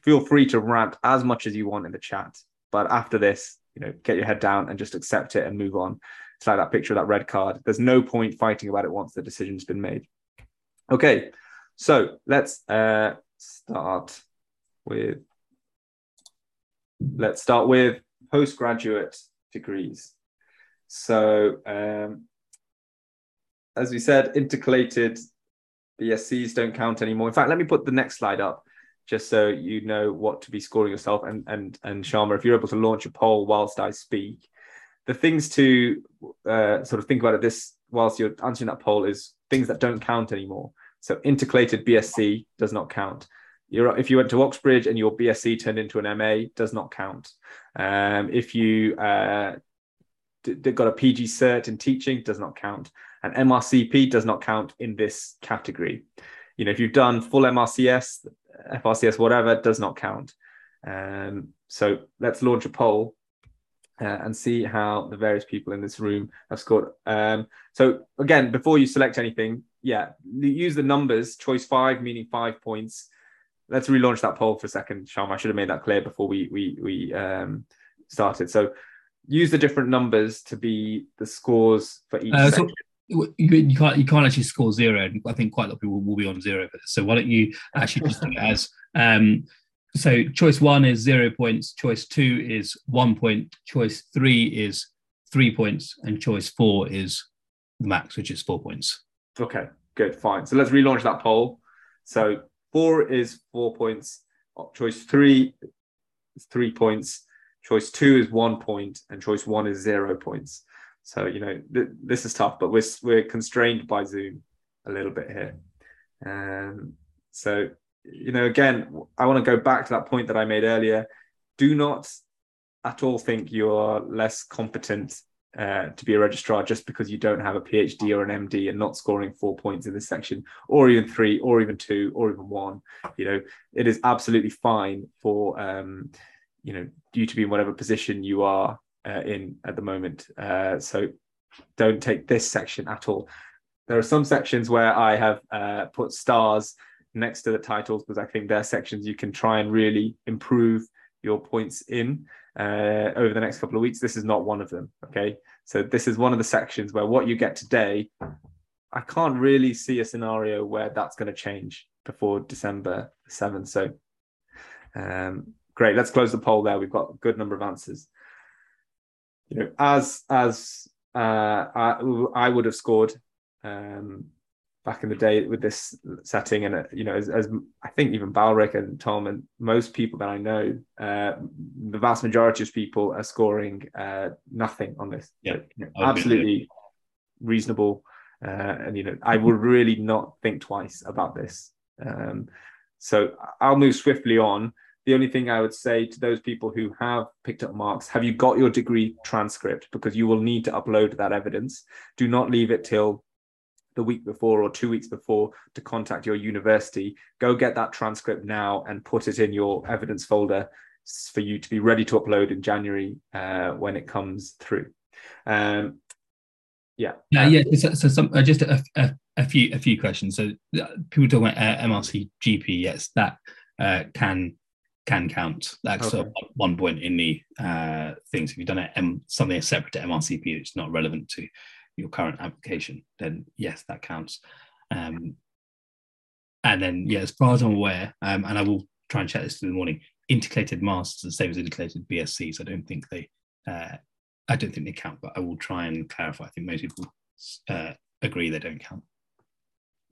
feel free to rant as much as you want in the chat, but after this, you know, get your head down and just accept it and move on. It's like that picture of that red card. There's no point fighting about it once the decision's been made. Okay, so let's uh, start with, let's start with postgraduate degrees. So, um, as we said, intercalated BScs don't count anymore. In fact, let me put the next slide up just so you know what to be scoring yourself. And and and Sharma, if you're able to launch a poll whilst I speak, the things to uh, sort of think about at this whilst you're answering that poll is things that don't count anymore. So intercalated BSc does not count if you went to Oxbridge and your BSc turned into an MA, does not count. Um, if you uh, d- got a PG cert in teaching, does not count. And MRCP does not count in this category. You know, if you've done full MRCS, FRCS, whatever, does not count. Um, so let's launch a poll uh, and see how the various people in this room have scored. Um, so again, before you select anything, yeah, use the numbers. Choice five meaning five points let's relaunch that poll for a second, Sham. I should have made that clear before we we we um, started. So use the different numbers to be the scores for each uh. So you, can't you can't actually score zero. and I think quite a lot of people will be on zero for this. So why don't you actually just think it as um, so choice one is zero points, choice two is one point, choice three is three points, and choice four is the max, which is four points. Okay, good, fine. So let's relaunch that poll. So Four is four points. Choice three is three points. Choice two is one point, and choice one is zero points. So you know th- this is tough, but we're we're constrained by Zoom a little bit here. Um, so you know, again, I want to go back to that point that I made earlier. Do not at all think you're less competent uh, to be a registrar just because you don't have a PhD or an MD and not scoring four points in this section, or even three, or even two, or even one. You know, it is absolutely fine for um, you know you to be in whatever position you are uh, in at the moment. Uh, so don't take this section at all. There are some sections where I have uh, put stars next to the titles because I think they're sections you can try and really improve your points in uh, over the next couple of weeks. This is not one of them. Okay. So this is one of the sections where what you get today, I can't really see a scenario where that's going to change before December 7th. So um, great. Let's close the poll there. We've got a good number of answers. You know, as as uh, I, I would have scored um, back in the day with this setting and uh, you know as, as, i think even balric and tom and most people that i know uh, the vast majority of people are scoring uh, nothing on this yeah you know, absolutely reasonable uh, and you know i would really not think twice about this um, so i'll move swiftly on the only thing I would say to those people who have picked up marks, have you got your degree transcript? Because you will need to upload that evidence. Do not leave it till the week before or two weeks before to contact your university. Go get that transcript now and put it in your evidence folder for you to be ready to upload in January uh, when it comes through. Um, yeah. Yeah, yeah. So, so some uh, just a, a, a, few a few questions. So uh, people talk about uh, MRC GP. Yes, that uh, can can count. That's okay. one point in the uh, things. If you've done it, M, something separate to MRCP, it's not relevant to your current application, then yes, that counts. Um, and then, yeah, as far as I'm aware, um, and I will try and check this in the morning, integrated masters the same as integrated BScs. I don't think they, uh, I don't think they count, but I will try and clarify. I think most people uh, agree they don't count.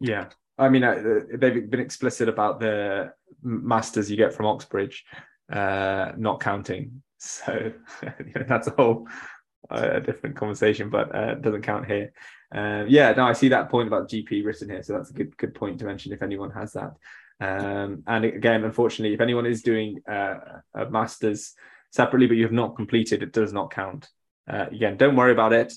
Yeah, I mean, uh, they've been explicit about the masters you get from Oxbridge uh, not counting. So (laughs) that's a whole a different conversation, but uh, doesn't count here. Uh, yeah, no, I see that point about GP written here, so that's a good good point to mention if anyone has that. Um, and again, unfortunately, if anyone is doing uh, a master's separately, but you have not completed, it does not count. Uh, again, don't worry about it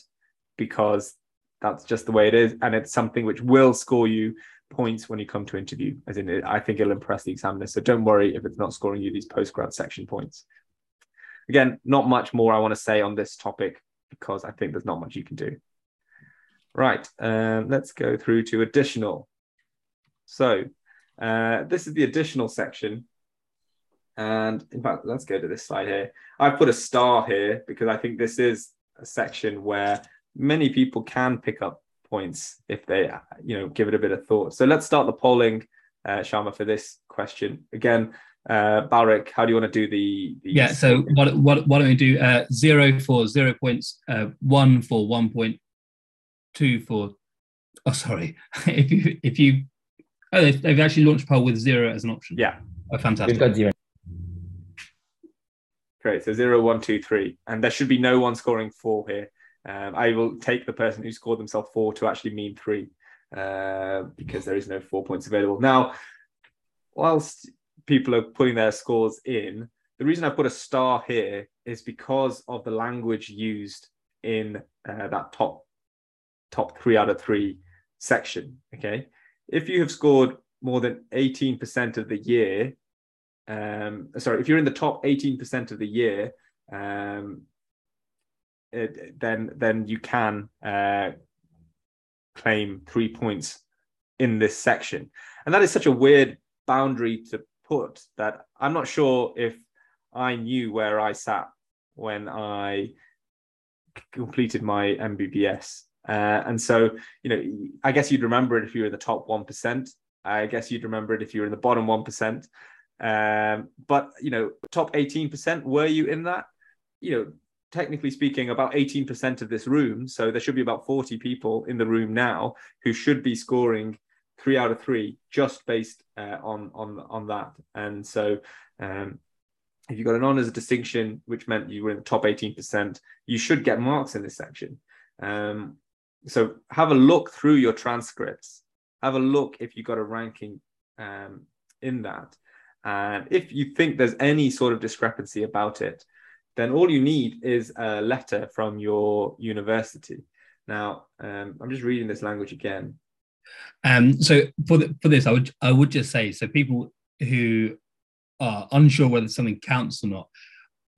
because that's just the way it is, and it's something which will score you points when you come to interview. As in, I think it'll impress the examiner. So don't worry if it's not scoring you these postgrad section points. Again, not much more I want to say on this topic because I think there's not much you can do. Right, um, let's go through to additional. So uh, this is the additional section. And in fact, let's go to this slide here. I've put a star here because I think this is a section where many people can pick up points if they, you know, give it a bit of thought. So let's start the polling, uh, Shama, for this question. Again, uh, Balric, how do you want to do the? the yeah, so what, what, why don't we do uh, zero for zero points, uh, one for one point, two for, oh, sorry, (laughs) if you, if you, oh, they've, they've actually launched poll with zero as an option. Yeah. Oh, fantastic. We've got zero. Great. So zero, one, two, three. And there should be no one scoring four here. Um, I will take the person who scored themselves four to actually mean three uh, because there is no four points available. Now, whilst people are putting their scores in. The reason I put a star here is because of the language used in uh, that top top three out of three section. Okay, if you have scored more than 18% of the year, um, sorry, if you're in the top 18% of the year, um, it, then then you can uh, claim three points in this section, and that is such a weird boundary to put that I'm not sure if I knew where I sat when I completed my MBBS. Uh, and so, you know, I guess you'd remember it if you were in the top 1%. I guess you'd remember it if you were in the bottom 1%. Um, but, you know, top 18%, were you in that? You know, technically speaking, about 18% of this room. So there should be about 40 people in the room now who should be scoring three out of three just based uh, on on on that. And so, um, if you got an honours distinction, which meant you were in the top eighteen percent, you should get marks in this section. Um, so have a look through your transcripts. Have a look if you got a ranking um, in that. And if you think there's any sort of discrepancy about it, then all you need is a letter from your university. Now, um, I'm just reading this language again. Um, so for the, for this, I would I would just say so people who are unsure whether something counts or not.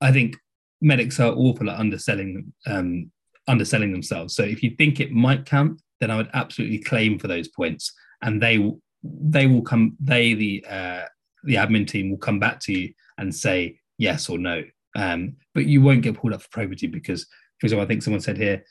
I think medics are awful at underselling um, underselling themselves. So if you think it might count, then I would absolutely claim for those points, and they they will come. They the uh, the admin team will come back to you and say yes or no. Um, but you won't get pulled up for probity because, for example, I think someone said here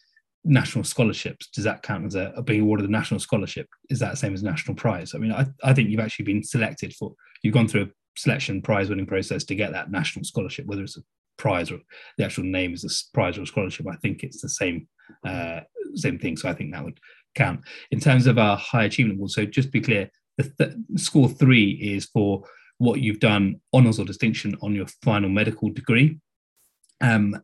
national scholarships does that count as a, a, being awarded a national scholarship? Is that same as national prize? I mean I, I think you've actually been selected for you've gone through a selection prize winning process to get that national scholarship whether it's a prize or the actual name is a prize or a scholarship i think it's the same uh, same thing. So i think that would count. In terms of our high achievement awards so just be clear the th- score three is for what you've done honors or distinction on your final medical degree. Um,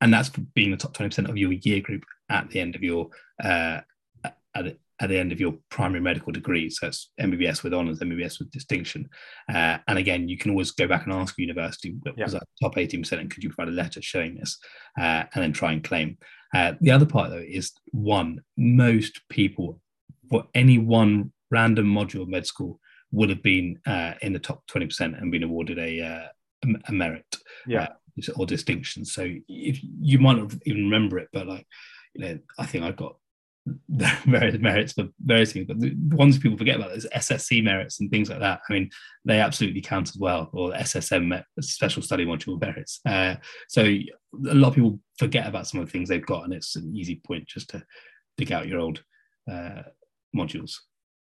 and that's being the top 20% of your year group at the end of your uh, at, at the end of your primary medical degree. So it's MBBS with honours, MBBS with distinction. Uh, and again, you can always go back and ask university, yeah. was that top 18% and could you provide a letter showing this? Uh, and then try and claim. Uh, the other part, though, is one, most people for any one random module of med school would have been uh, in the top 20% and been awarded a, uh, a merit yeah. Uh, or distinction. So if you might not even remember it, but like, you know, I think I've got various (laughs) merits for various things, but the ones people forget about is SSC merits and things like that. I mean, they absolutely count as well, or SSM special study module merits. Uh, so a lot of people forget about some of the things they've got, and it's an easy point just to dig out your old uh, modules.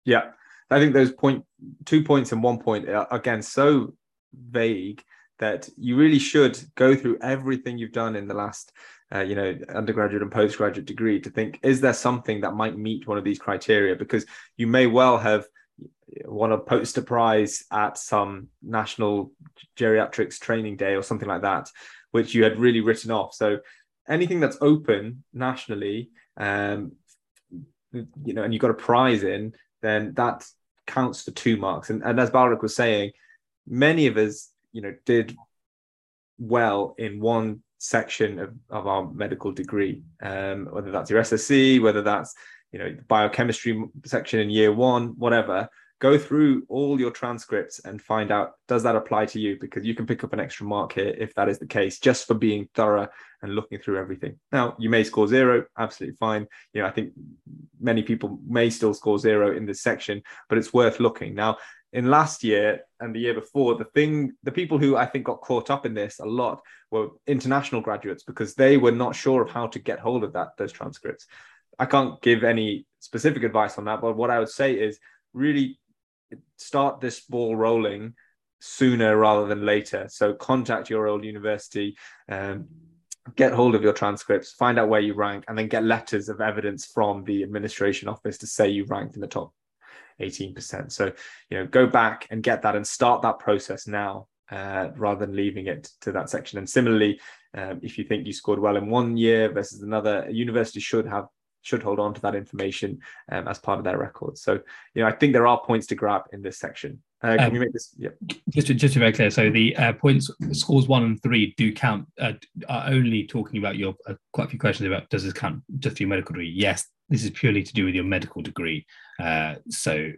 Yeah, I think those point two points and one point are again so vague that you really should go through everything you've done in the last uh, you know undergraduate and postgraduate degree to think is there something that might meet one of these criteria? Because you may well have won a poster prize at some national geriatrics training day or something like that which you had really written off. So anything that's open nationally um you know and you got a prize in then that counts for two marks. And, and as Balric was saying many of us you know did well in one section of, of our medical degree, um, whether that's your SSC, whether that's you know biochemistry section in year one, whatever. Go through all your transcripts and find out does that apply to you because you can pick up an extra mark here if that is the case, just for being thorough and looking through everything. Now you may score zero, absolutely fine. You know I think many people may still score zero in this section, but it's worth looking. Now in last year and the year before, the thing, the people who I think got caught up in this a lot were international graduates because they were not sure of how to get hold of that those transcripts. I can't give any specific advice on that, but what I would say is really start this ball rolling sooner rather than later. So contact your old university, um, get hold of your transcripts, find out where you rank, and then get letters of evidence from the administration office to say you ranked in the top 18%. So, you know, go back and get that and start that process now uh, rather than leaving it to that section. And similarly, um, if you think you scored well in one year versus another, a university should have should hold on to that information um, as part of their records. So, you know, I think there are points to grab in this section. Uh, can um, you make this? Yeah. Just to, just to be very clear, so the uh, points scores one and three do count. Uh, are only talking about your uh, quite a few questions about does this count just for your medical degree? Yes, this is purely to do with your medical degree. Uh, so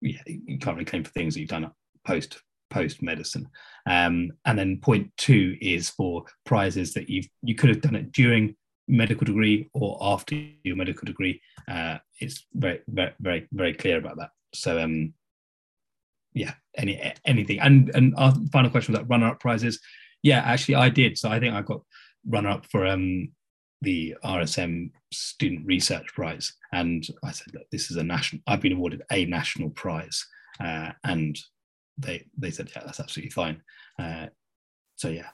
yeah, you can't really claim for things that you've done post post medicine. Um, and then point two is for prizes that you've you could have done it during medical degree or after your medical degree. Uh, it's very very very very clear about that. So um, yeah, any anything. And and our final question was that runner up prizes. Yeah, actually I did. So I think I got runner up for um the RSM Student Research Prize, and I said, "Look, this is a national. I've been awarded a national prize," uh, and they they said, "Yeah, that's absolutely fine." Uh, so yeah.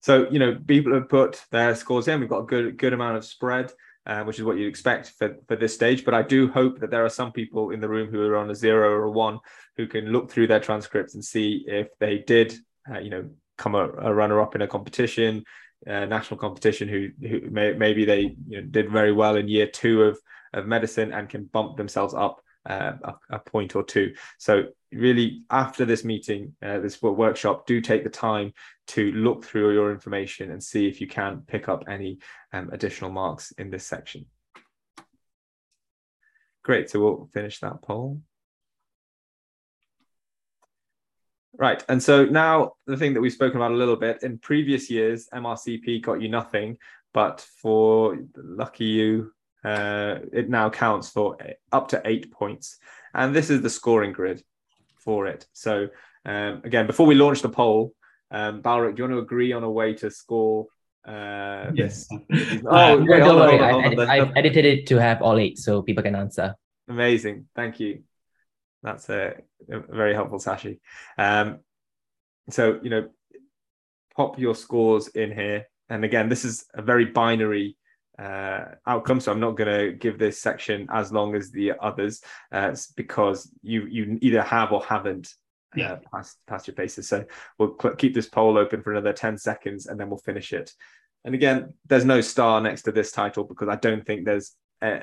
So you know, people have put their scores in. We've got a good good amount of spread, uh, which is what you'd expect for for this stage. But I do hope that there are some people in the room who are on a zero or a one who can look through their transcripts and see if they did, uh, you know, come a, a runner up in a competition uh, national competition who who may, maybe they you know, did very well in year two of of medicine and can bump themselves up uh, a, a, point or two. So really, after this meeting, uh, this workshop, do take the time to look through your information and see if you can pick up any um, additional marks in this section. Great. So we'll finish that poll. Right. And so now the thing that we've spoken about a little bit in previous years, MRCP got you nothing, but for lucky you, uh, it now counts for up to eight points. And this is the scoring grid for it. So um, again, before we launch the poll, um, Balric, do you want to agree on a way to score? Uh, yes. (laughs) oh, uh, wait, don't worry. I've, I've edited it to have all eight so people can answer. Amazing. Thank you. That's a, a very helpful, Sashi. Um, so, you know, pop your scores in here. And again, this is a very binary uh, outcome. So I'm not going to give this section as long as the others uh, because you you either have or haven't uh, passed, passed your paces. So we'll cl- keep this poll open for another 10 seconds and then we'll finish it. And again, there's no star next to this title because I don't think there's uh,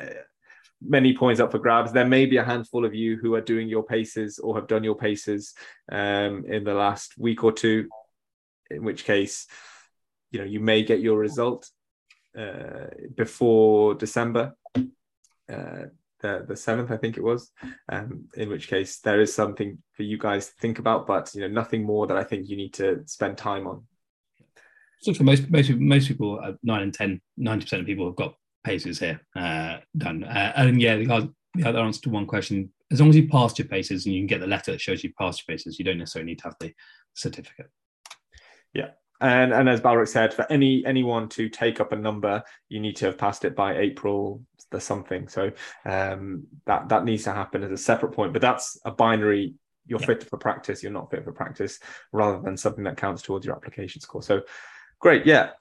many points up for grabs. There may be a handful of you who are doing your paces or have done your paces um, in the last week or two, in which case, you know, you may get your result uh, before December. Uh, the, the seventh, I think it was. Um, in which case, there is something for you guys to think about, but you know, nothing more that I think you need to spend time on. So for most most most people, uh, nine and 10, 90 percent of people have got paces here uh, done. Uh, and yeah, the, the other answer to one question: as long as you passed your paces and you can get the letter that shows you passed your paces, you don't necessarily need to have the certificate. Yeah, and and as Balric said, for any anyone to take up a number, you need to have passed it by April the something. So um, that that needs to happen as a separate point. But that's a binary. You're yeah. fit for practice. You're not fit for practice, rather than something that counts towards your application score. So great, yeah,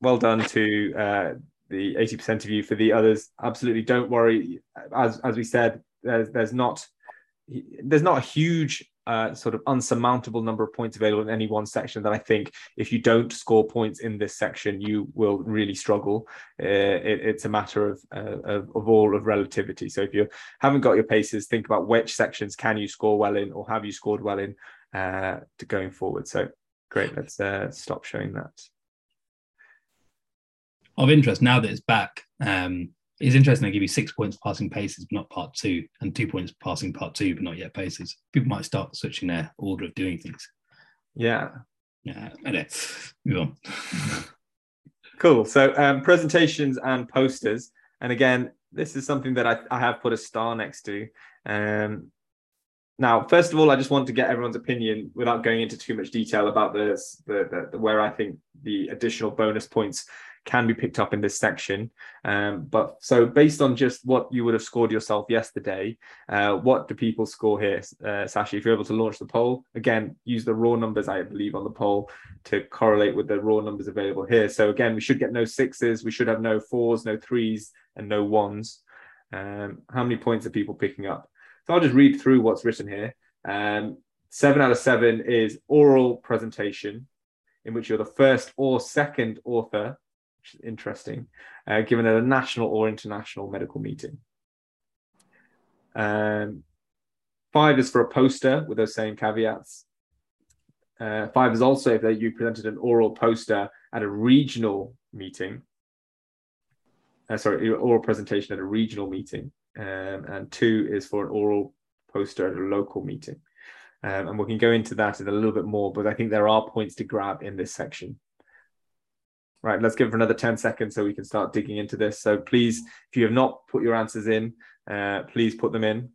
well done to uh, the 80% of you. For the others, absolutely don't worry. As as we said, there's there's not there's not a huge uh, sort of unsurmountable number of points available in any one section that I think if you don't score points in this section, you will really struggle. Uh, it, it's a matter of, uh, of, of all of relativity. So if you haven't got your paces, think about which sections can you score well in or have you scored well in uh, to going forward. So great, let's uh, stop showing that. Of interest, now that it's back, um, it's interesting they give you six points passing paces, but not part two, and two points passing part two, but not yet paces. People might start switching their order of doing things. Yeah. Yeah. Anyway, move on. cool. So um, presentations and posters. And again, this is something that I, I have put a star next to. Um, now, first of all, I just want to get everyone's opinion without going into too much detail about this, the, the, the where I think the additional bonus points can be picked up in this section. Um, but so based on just what you would have scored yourself yesterday, uh, what do people score here, uh, Sashi? If you're able to launch the poll, again, use the raw numbers, I believe, on the poll to correlate with the raw numbers available here. So again, we should get no sixes, we should have no fours, no threes, and no ones. Um, how many points are people picking up? So I'll just read through what's written here. Um, seven out of seven is oral presentation, in which you're the first or second author which is interesting, uh, given at a national or international medical meeting. Um, five is for a poster with those same caveats. Uh, five is also if you presented an oral poster at a regional meeting. Uh, sorry, oral presentation at a regional meeting. Um, and two is for an oral poster at a local meeting. Um, and we can go into that in a little bit more, but I think there are points to grab in this section. Right, let's give it for another 10 seconds so we can start digging into this. So please, if you have not put your answers in, uh, please put them in.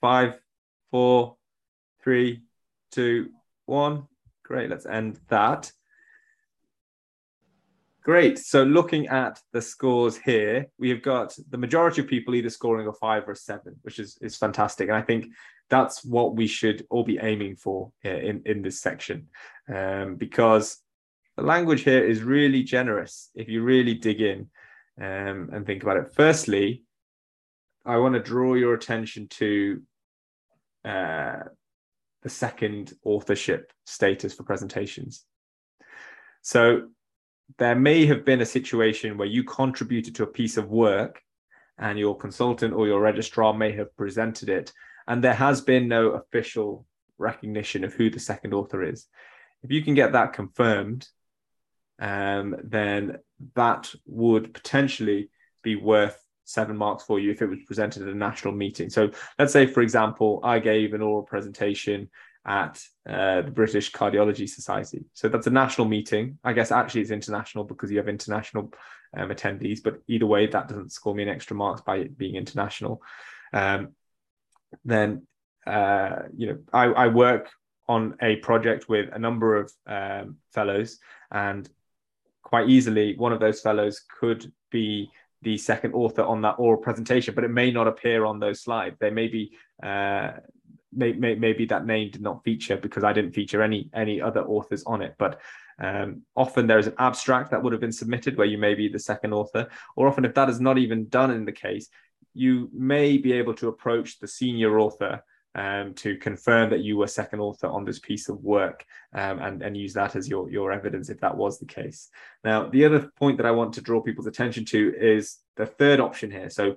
Five, four, three, two, one. Great, let's end that. Great. So looking at the scores here, we have got the majority of people either scoring a five or a seven, which is, is fantastic. And I think that's what we should all be aiming for in, in this section um, because the language here is really generous if you really dig in um, and think about it. Firstly, I want to draw your attention to uh, the second authorship status for presentations. So there may have been a situation where you contributed to a piece of work and your consultant or your registrar may have presented it, and there has been no official recognition of who the second author is. If you can get that confirmed, um, then that would potentially be worth seven marks for you if it was presented at a national meeting. So let's say, for example, I gave an oral presentation at uh, the British Cardiology Society. So that's a national meeting. I guess actually it's international because you have international um, attendees, but either way, that doesn't score me an extra marks by it being international. Um, then, uh, you know, I, I, work on a project with a number of um, fellows and quite easily one of those fellows could be the second author on that oral presentation, but it may not appear on those slides. They may be uh, may, may, maybe that name did not feature because I didn't feature any any other authors on it. But um, often there is an abstract that would have been submitted where you may be the second author, or often if that is not even done in the case, you may be able to approach the senior author um, to confirm that you were second author on this piece of work um, and, and use that as your, your evidence if that was the case. Now, the other point that I want to draw people's attention to is the third option here. So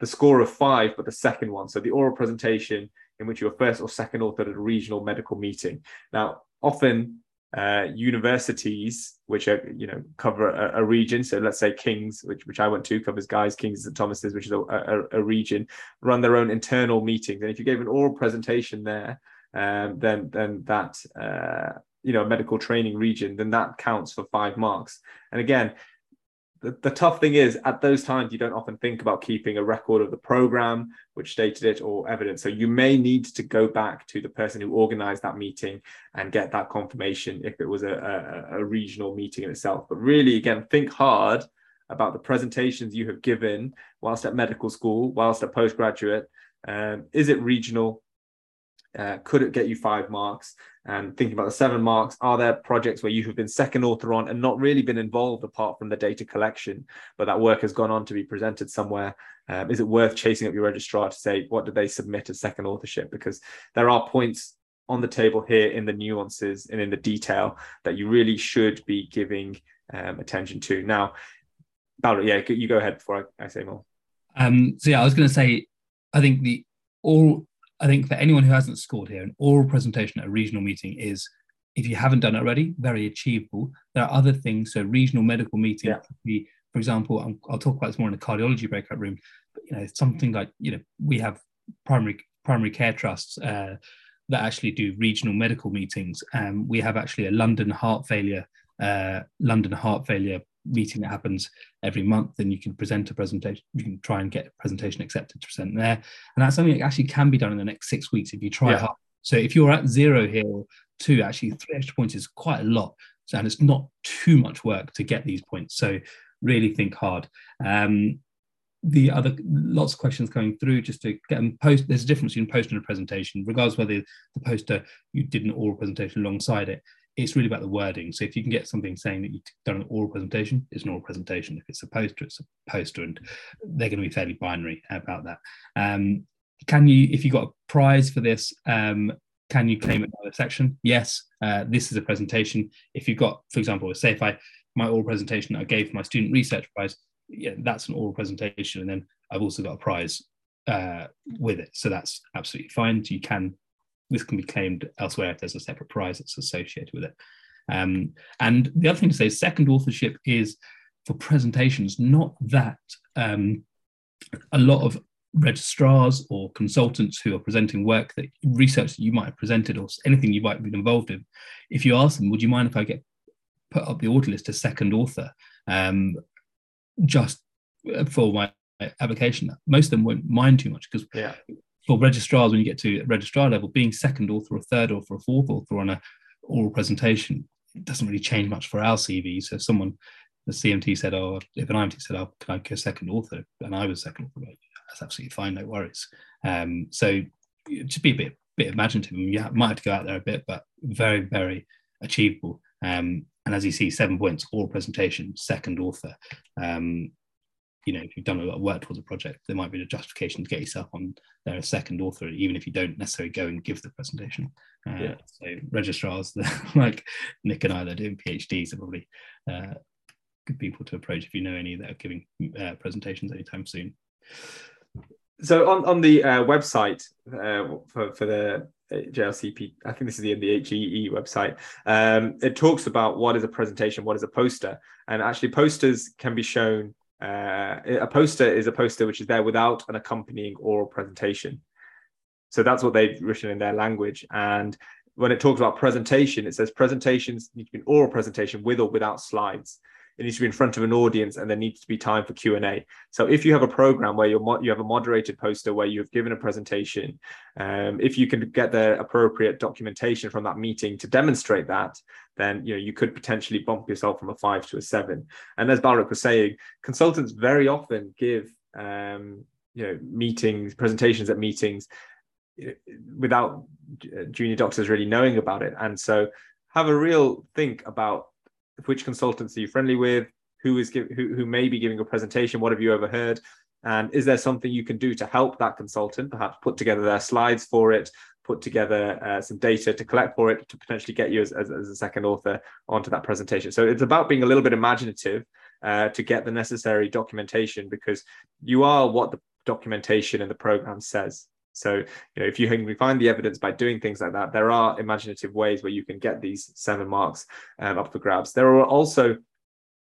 the score of five, but the second one. So the oral presentation in which you're first or second author at a regional medical meeting. Now, often uh, universities, which are you know cover a, a, region. So let's say Kings, which which I went to, covers Guy's, Kings, and Thomas's, which is a, a, a, region, run their own internal meetings. And if you gave an oral presentation there, um, then then that uh, you know medical training region, then that counts for five marks. And again, the, the tough thing is at those times you don't often think about keeping a record of the program which stated it or evidence. So you may need to go back to the person who organized that meeting and get that confirmation if it was a, a, a regional meeting in itself. But really again think hard about the presentations you have given whilst at medical school whilst at postgraduate. Um, is it regional uh, could it get you five marks? And thinking about the seven marks, are there projects where you have been second author on and not really been involved apart from the data collection, but that work has gone on to be presented somewhere? Um, is it worth chasing up your registrar to say, what did they submit as second authorship? Because there are points on the table here in the nuances and in the detail that you really should be giving um, attention to. Now, Baldur, yeah, you go ahead before I, I say more. Um, so yeah, I was going to say, I think the all I think for anyone who hasn't scored here, an oral presentation at a regional meeting is, if you haven't done it already, very achievable. There are other things. So regional medical meeting yeah. be, for example, i will talk about this more in the cardiology breakout room. But you know, something like you know, we have primary primary care trusts uh, that actually do regional medical meetings. Um, we have actually a London heart failure uh, London heart failure meeting that happens every month and you can present a presentation you can try and get a presentation accepted to present there. And that's something that actually can be done in the next six weeks if you try yeah. hard. So if you're at zero here or two actually three extra points is quite a lot. So, and it's not too much work to get these points. So really think hard. Um, the other lots of questions coming through just to get them post there's a difference between poster and a presentation regardless whether the poster you did an oral presentation alongside it it's really about the wording. So if you can get something saying that you've done an oral presentation, it's an oral presentation. If it's a poster, it's a poster, and they're going to be fairly binary about that. Um, can you, if you got a prize for this, um, can you claim another section? Yes, uh, this is a presentation. If you've got, for example, say if I my oral presentation I gave for my student research prize, yeah, that's an oral presentation, and then I've also got a prize uh, with it. So that's absolutely fine. You can this can be claimed elsewhere if there's a separate prize that's associated with it. Um, and the other thing to say second authorship is for presentations, not that um, a lot of registrars or consultants who are presenting work that research that you might have presented or anything you might have been involved in, if you ask them, would you mind if I get put up the order list as second author um, just for my application? Most of them won't mind too much because yeah for registrars, when you get to registrar level, being second author, or third author, or fourth author on a oral presentation doesn't really change much for our CV. So if someone, the CMT said, oh, if an IMT said, oh, can I go second author? And I was second author, that's absolutely fine, no worries. Um, so just be a bit, bit imaginative. You might have to go out there a bit, but very, very achievable. Um, and as you see, seven points, oral presentation, second author. Um, you know, if you've done a lot of work towards a project, there might be a justification to get yourself on there a second author, even if you don't necessarily go and give the presentation. Uh, yeah. So registrars, (laughs) like Nick and I, they're doing PhDs, are probably uh, good people to approach if you know any that are giving uh, presentations anytime soon. So on, on the uh, website uh, for, for the JLCP, I think this is the, the HEE website. Um, it talks about what is a presentation, what is a poster, and actually posters can be shown uh, a poster is a poster which is there without an accompanying oral presentation. So that's what they've written in their language. And when it talks about presentation, it says presentations need to be an oral presentation with or without slides it needs to be in front of an audience and there needs to be time for q&a so if you have a program where you're you have a moderated poster where you've given a presentation um, if you can get the appropriate documentation from that meeting to demonstrate that then you know you could potentially bump yourself from a five to a seven. And as Balric was saying consultants very often give um, you know meetings presentations at meetings uh, without junior doctors really knowing about it. And so have a real think about which consultants are you friendly with? Who is give, who, who may be giving a presentation? What have you overheard? And is there something you can do to help that consultant, perhaps put together their slides for it, put together uh, some data to collect for it to potentially get you as, as, as, a second author onto that presentation. So it's about being a little bit imaginative uh, to get the necessary documentation because you are what the documentation in the program says. So, you know, if you can find the evidence by doing things like that, there are imaginative ways where you can get these seven marks um, up for grabs. There are also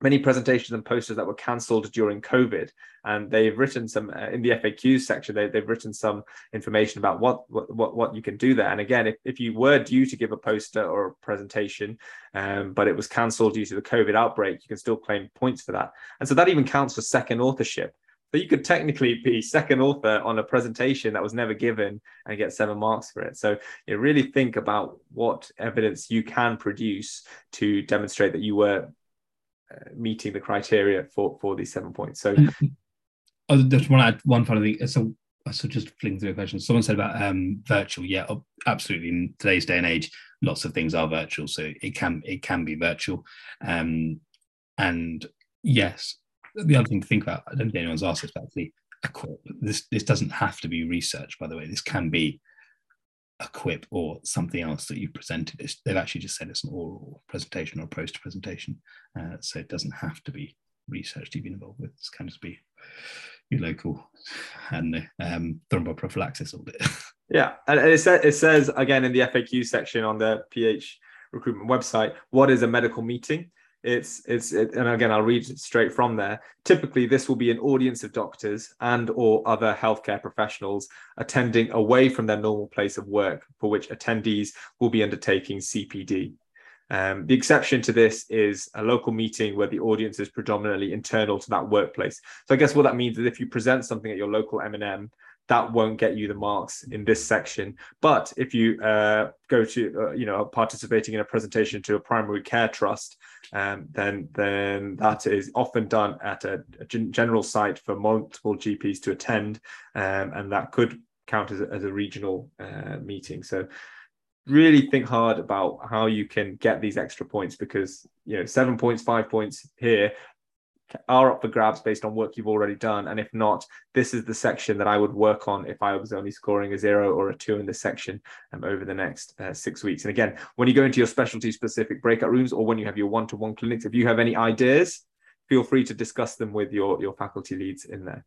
many presentations and posters that were cancelled during COVID, and they've written some uh, in the FAQs section. They, have written some information about what, what what you can do there. And again, if, if you were due to give a poster or a presentation, um, but it was cancelled due to the COVID outbreak, you can still claim points for that. And so that even counts for second authorship. So you could technically be second author on a presentation that was never given and get seven marks for it. So you know, really think about what evidence you can produce to demonstrate that you were uh, meeting the criteria for for these seven points. So I just want to add one final thing. So so just fling through a question. Someone said about um, virtual. Yeah, absolutely. In today's day and age, lots of things are virtual, so it can it can be virtual. Um, and yes, the other thing to think about, I don't think anyone's asked this, actually, quip. This this doesn't have to be research, by the way. This can be a quip or something else that you've presented. It's, they've actually just said it's an oral presentation or poster presentation, uh, so it doesn't have to be research you've been involved with. This can just be your local and um, thromboprophylaxis audit. (laughs) yeah, and it, sa- it says again in the FAQ section on the PH recruitment website, what is a medical meeting? It's it's it, and again i'll read straight from there. Typically this will be an audience of doctors and or other healthcare professionals attending away from their normal place of work for which attendees will be undertaking cpd um, the exception to this is a local meeting where the audience is predominantly internal to that workplace. So i guess what that means is if you present something at your local m&m that won't get you the marks in this section. But if you uh, go to, uh, you know, participating in a presentation to a primary care trust, um, then then that is often done at a, a general site for multiple GPs to attend, um, and that could count as a, as a regional uh, meeting. So really think hard about how you can get these extra points because you know seven points five points here are up for grabs based on work you've already done. And if not, this is the section that I would work on if I was only scoring a zero or a two in this section um, over the next uh, six weeks. And again, when you go into your specialty specific breakout rooms or when you have your one to one clinics, if you have any ideas, feel free to discuss them with your, your faculty leads in there.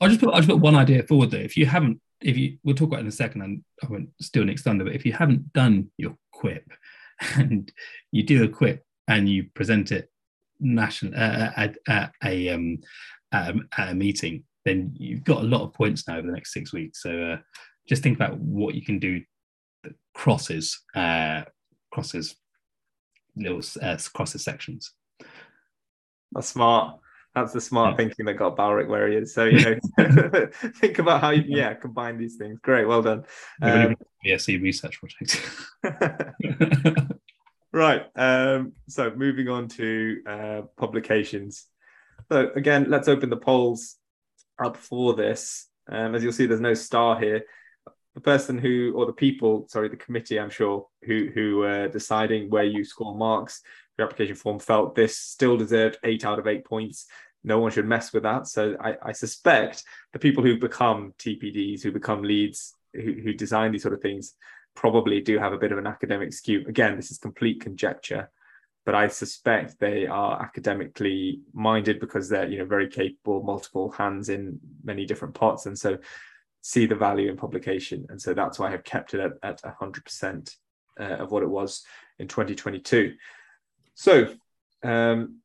I'll just put I'll just put one idea forward there. If you haven't, if you we'll talk about in a second, and I won't steal Nick's thunder, but if you haven't done your quip (laughs) and you do a quip and you present it national uh, at, at, a um, at a, at a meeting, then you've got a lot of points now over the next six weeks. So uh, just think about what you can do that crosses uh, crosses little uh, crosses sections. That's smart. That's the smart yeah. thinking that got Balric where he is. So you (laughs) know, (laughs) think about how you yeah combine these things. Great, well done. Um, BSc research project. (laughs) Right. Um, so moving on to uh, publications. So again, let's open the polls up for this. Um, as you'll see, there's no star here. The person who, or the people, sorry, the committee, I'm sure, who who uh, deciding where you score marks, your application form felt this still deserved eight out of eight points. No one should mess with that. So I, I suspect the people who become TPDs, who become leads, who, who design these sort of things, probably do have a bit of an academic skew. Again, this is complete conjecture, but I suspect they are academically minded because they're you know very capable, multiple hands in many different pots, and so see the value in publication. And so that's why I have kept it at, at 100% uh, of what it was in 2022. So um,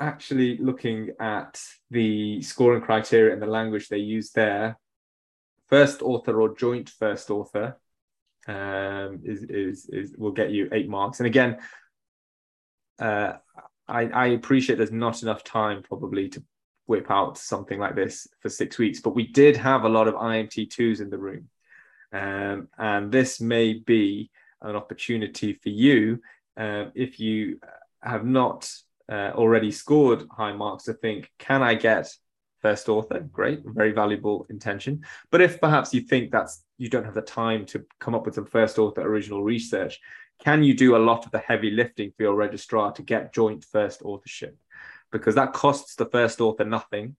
actually looking at the scoring criteria and the language they use there, first author or joint first author um, is, is, is will get you eight marks. And again, uh, I, I appreciate there's not enough time probably to whip out something like this for six weeks, but we did have a lot of IMT2s in the room. Um, and this may be an opportunity for you uh, if you have not uh, already scored high marks to think, can I get first author? Great, very valuable intention. But if perhaps you think that's you don't have the time to come up with some first author original research, can you do a lot of the heavy lifting for your registrar to get joint first authorship? Because that costs the first author nothing.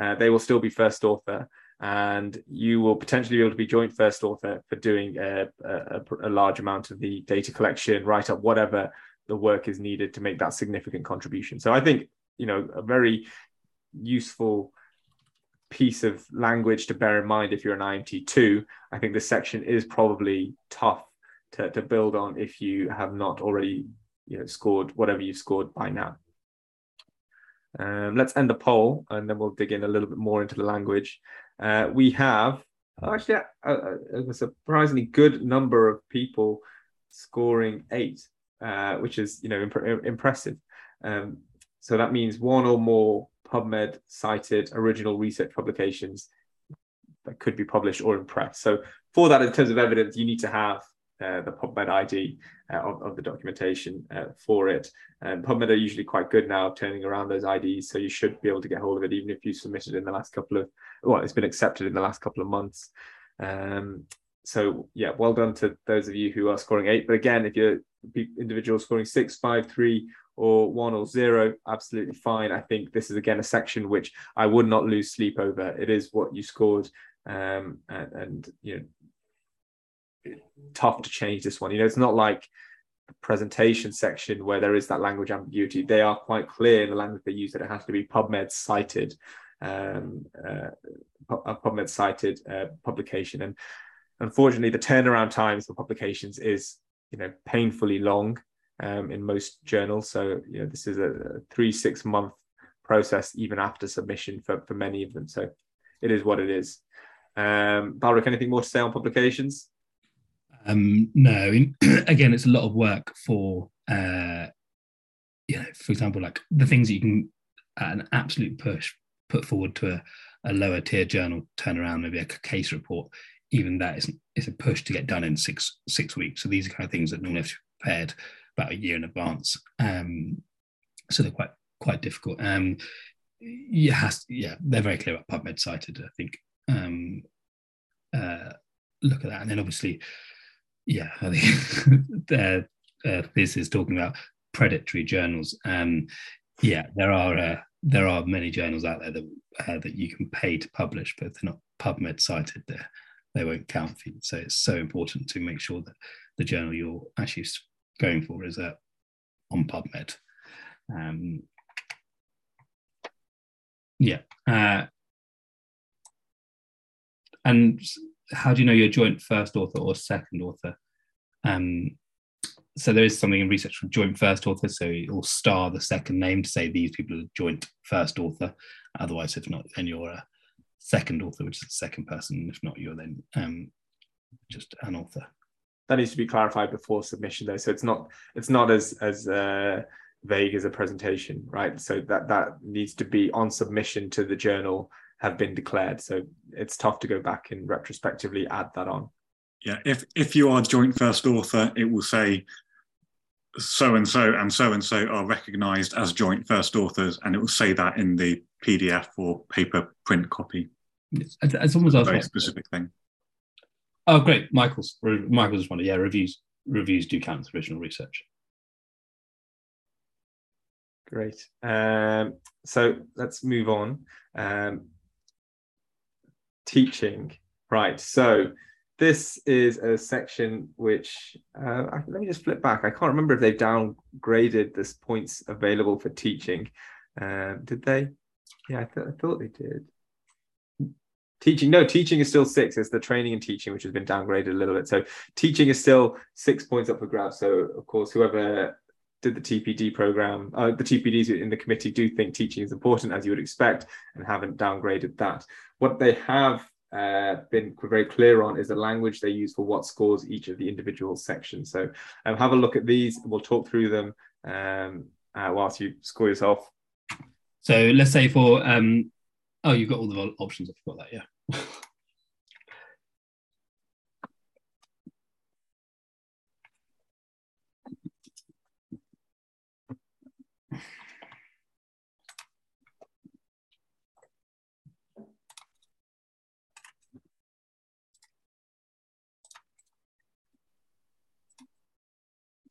Uh, they will still be first author, and you will potentially be able to be joint first author for doing a, a, a large amount of the data collection, write up whatever the work is needed to make that significant contribution. So I think you know a very useful piece of language to bear in mind if you're an IMT2. I think this section is probably tough to, to build on if you have not already you know, scored whatever you've scored by now. Um, let's end the poll and then we'll dig in a little bit more into the language. Uh, we have actually a, a, a, surprisingly good number of people scoring eight, uh, which is you know imp- impressive. Um, so that means one or more PubMed cited original research publications that could be published or in press. So for that, in terms of evidence, you need to have uh, the PubMed ID uh, of, of, the documentation uh, for it. And PubMed are usually quite good now turning around those IDs, so you should be able to get hold of it even if you submitted in the last couple of, well, it's been accepted in the last couple of months. Um, so yeah, well done to those of you who are scoring eight. But again, if you're individual scoring six, five, three, or one or zero, absolutely fine. I think this is again a section which I would not lose sleep over. It is what you scored, um, and, and you know tough to change this one. You know, it's not like the presentation section where there is that language ambiguity. They are quite clear in the language they use that it has to be PubMed cited, um, uh, PubMed cited uh, publication. And unfortunately, the turnaround times for publications is you know painfully long um, in most journals. So you know this is a, three six month process even after submission for for many of them. So it is what it is. Um, Balric, anything more to say on publications? Um, no, in, (clears throat) again, it's a lot of work for, uh, you know, for example, like the things that you can, an absolute push, put forward to a, a lower tier journal, turn around, maybe a case report. Even that is is a push to get done in six six weeks. So these are kind of things that normally have to be prepared about a year in advance. Um, so they're quite quite difficult. Um, yeah, yeah, they're very clear about PubMed cited. I think. Um, uh, look at that, and then obviously yeah, I think (laughs) uh, this is talking about predatory journals. Um, yeah, there are uh, there are many journals out there that uh, that you can pay to publish, but they're not PubMed cited. There, they won't count for you. So it's so important to make sure that the journal you're actually going for is that on PubMed. Um, yeah, uh, and how do you know you're joint first author or second author? Um, so there is something in research for joint first author. So you'll star the second name to say these people are joint first author. Otherwise, if not, then you're a second author, which is the second person. If not, you're then um, just an author. That needs to be clarified before submission, though. So it's not it's not as as uh, vague as a presentation, right? So that that needs to be on submission to the journal have been declared. So it's tough to go back and retrospectively add that on. Yeah, if if you are joint first author, it will say so and so and so and so are recognised as joint first authors, and it will say that in the PDF or paper print copy. As almost a very specific thing. Oh, great, Michael's Michael's wondered. Yeah, reviews reviews do count as original research. Great. Um, so let's move on. Um, teaching. Right. So this is a section which uh, let me just flip back. I can't remember if they've downgraded this points available for teaching. Uh, did they? Yeah, I, th- I thought they did. Teaching, no, teaching is still six. It's the training and teaching which has been downgraded a little bit. So teaching is still six points up for grabs. So of course, whoever did the TPD program, uh, the TPDs in the committee do think teaching is important as you would expect and haven't downgraded that. What they have uh, been very clear on is the language they use for what scores each of the individual sections. So um, have a look at these. We'll talk through them um, uh, whilst you score yourself. So let's say for, um, oh, you've got all the options. I forgot that, yeah.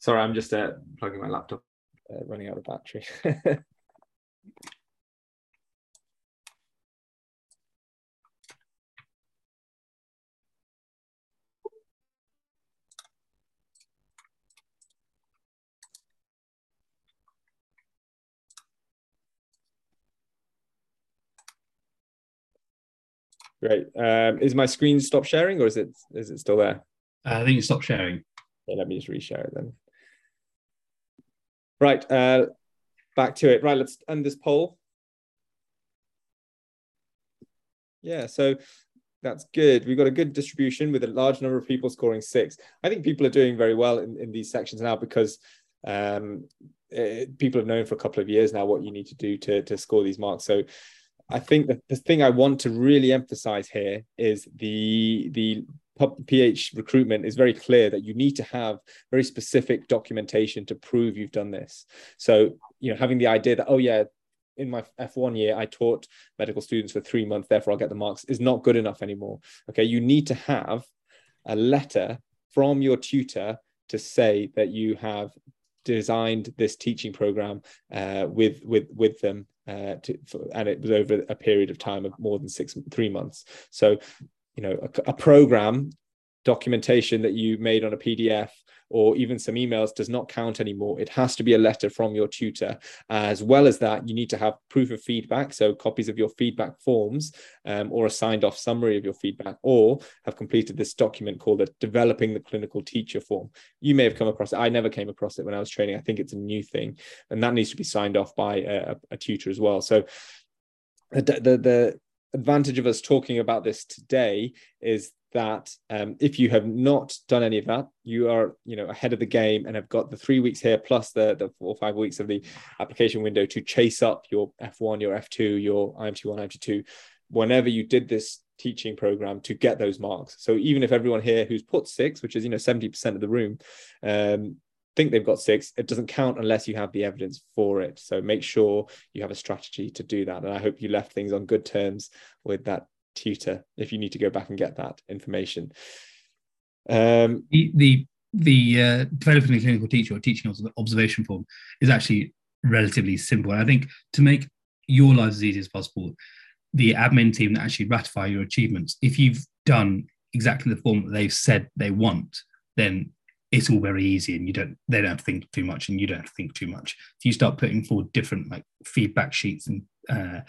Sorry, I'm just uh, plugging my laptop, uh, running out of battery. (laughs) Great. Um, is my screen stop sharing or is it is it still there? Uh, I think it stopped sharing. Yeah, let me just reshare it then. Right, uh, back to it. Right, let's end this poll. Yeah, so that's good. We've got a good distribution with a large number of people scoring six. I think people are doing very well in, in these sections now because um, it, eh, people have known for a couple of years now what you need to do to, to score these marks. So I think that the thing I want to really emphasize here is the the PH recruitment is very clear that you need to have very specific documentation to prove you've done this. So, you know, having the idea that, oh, yeah, in my F1 year, I taught medical students for three months, therefore I'll get the marks is not good enough anymore. Okay. You need to have a letter from your tutor to say that you have designed this teaching program uh, with with with them uh, to, for, and it was over a period of time of more than six three months. So you know a, a program documentation that you made on a pdf or even some emails does not count anymore. It has to be a letter from your tutor. As well as that, you need to have proof of feedback, so copies of your feedback forms um, or a signed off summary of your feedback, or have completed this document called a developing the clinical teacher form. You may have come across it. I never came across it when I was training. I think it's a new thing, and that needs to be signed off by a, a tutor as well. So the, the, the advantage of us talking about this today is that um, if you have not done any of that, you are you know ahead of the game and have got the three weeks here plus the the four or five weeks of the application window to chase up your F1, your F2, your IMT1, IMT2, whenever you did this teaching program to get those marks. So even if everyone here who's put six, which is you know 70% of the room, um, think they've got six, it doesn't count unless you have the evidence for it. So make sure you have a strategy to do that. And I hope you left things on good terms with that tutor if you need to go back and get that information. Um, the the, the uh, developing a clinical teacher or teaching observation form is actually relatively simple. I think to make your lives as easy as possible, the admin team that actually ratify your achievements, if you've done exactly the form that they've said they want, then it's all very easy and you don't they don't think too much and you don't think too much. If you start putting forward different like feedback sheets and uh,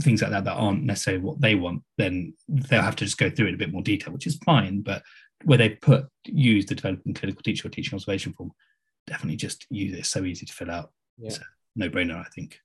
things like that that aren't necessarily what they want, then they'll have to just go through it in a bit more detail, which is fine. But where they put use the developing clinical teacher or teaching observation form, definitely just use it. It's so easy to fill out. Yeah. It's a no brainer, I think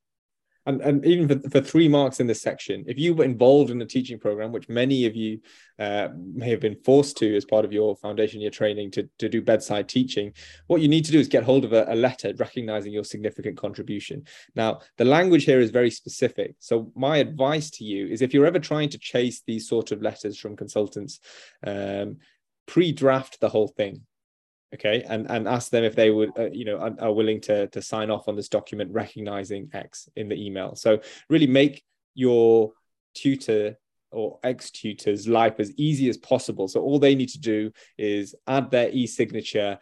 and, and even for, for three marks in this section, if you were involved in a teaching program, which many of you uh, may have been forced to as part of your foundation year training to, to do bedside teaching, what you need to do is get hold of a, a letter recognizing your significant contribution. Now, the language here is very specific. So, my advice to you is if you're ever trying to chase these sort of letters from consultants, um, pre-draft the whole thing okay and and ask them if they would uh, you know are, are, willing to to sign off on this document recognizing x in the email. So really make your tutor or ex tutor's life as easy as possible. So all they need to do is add their e-signature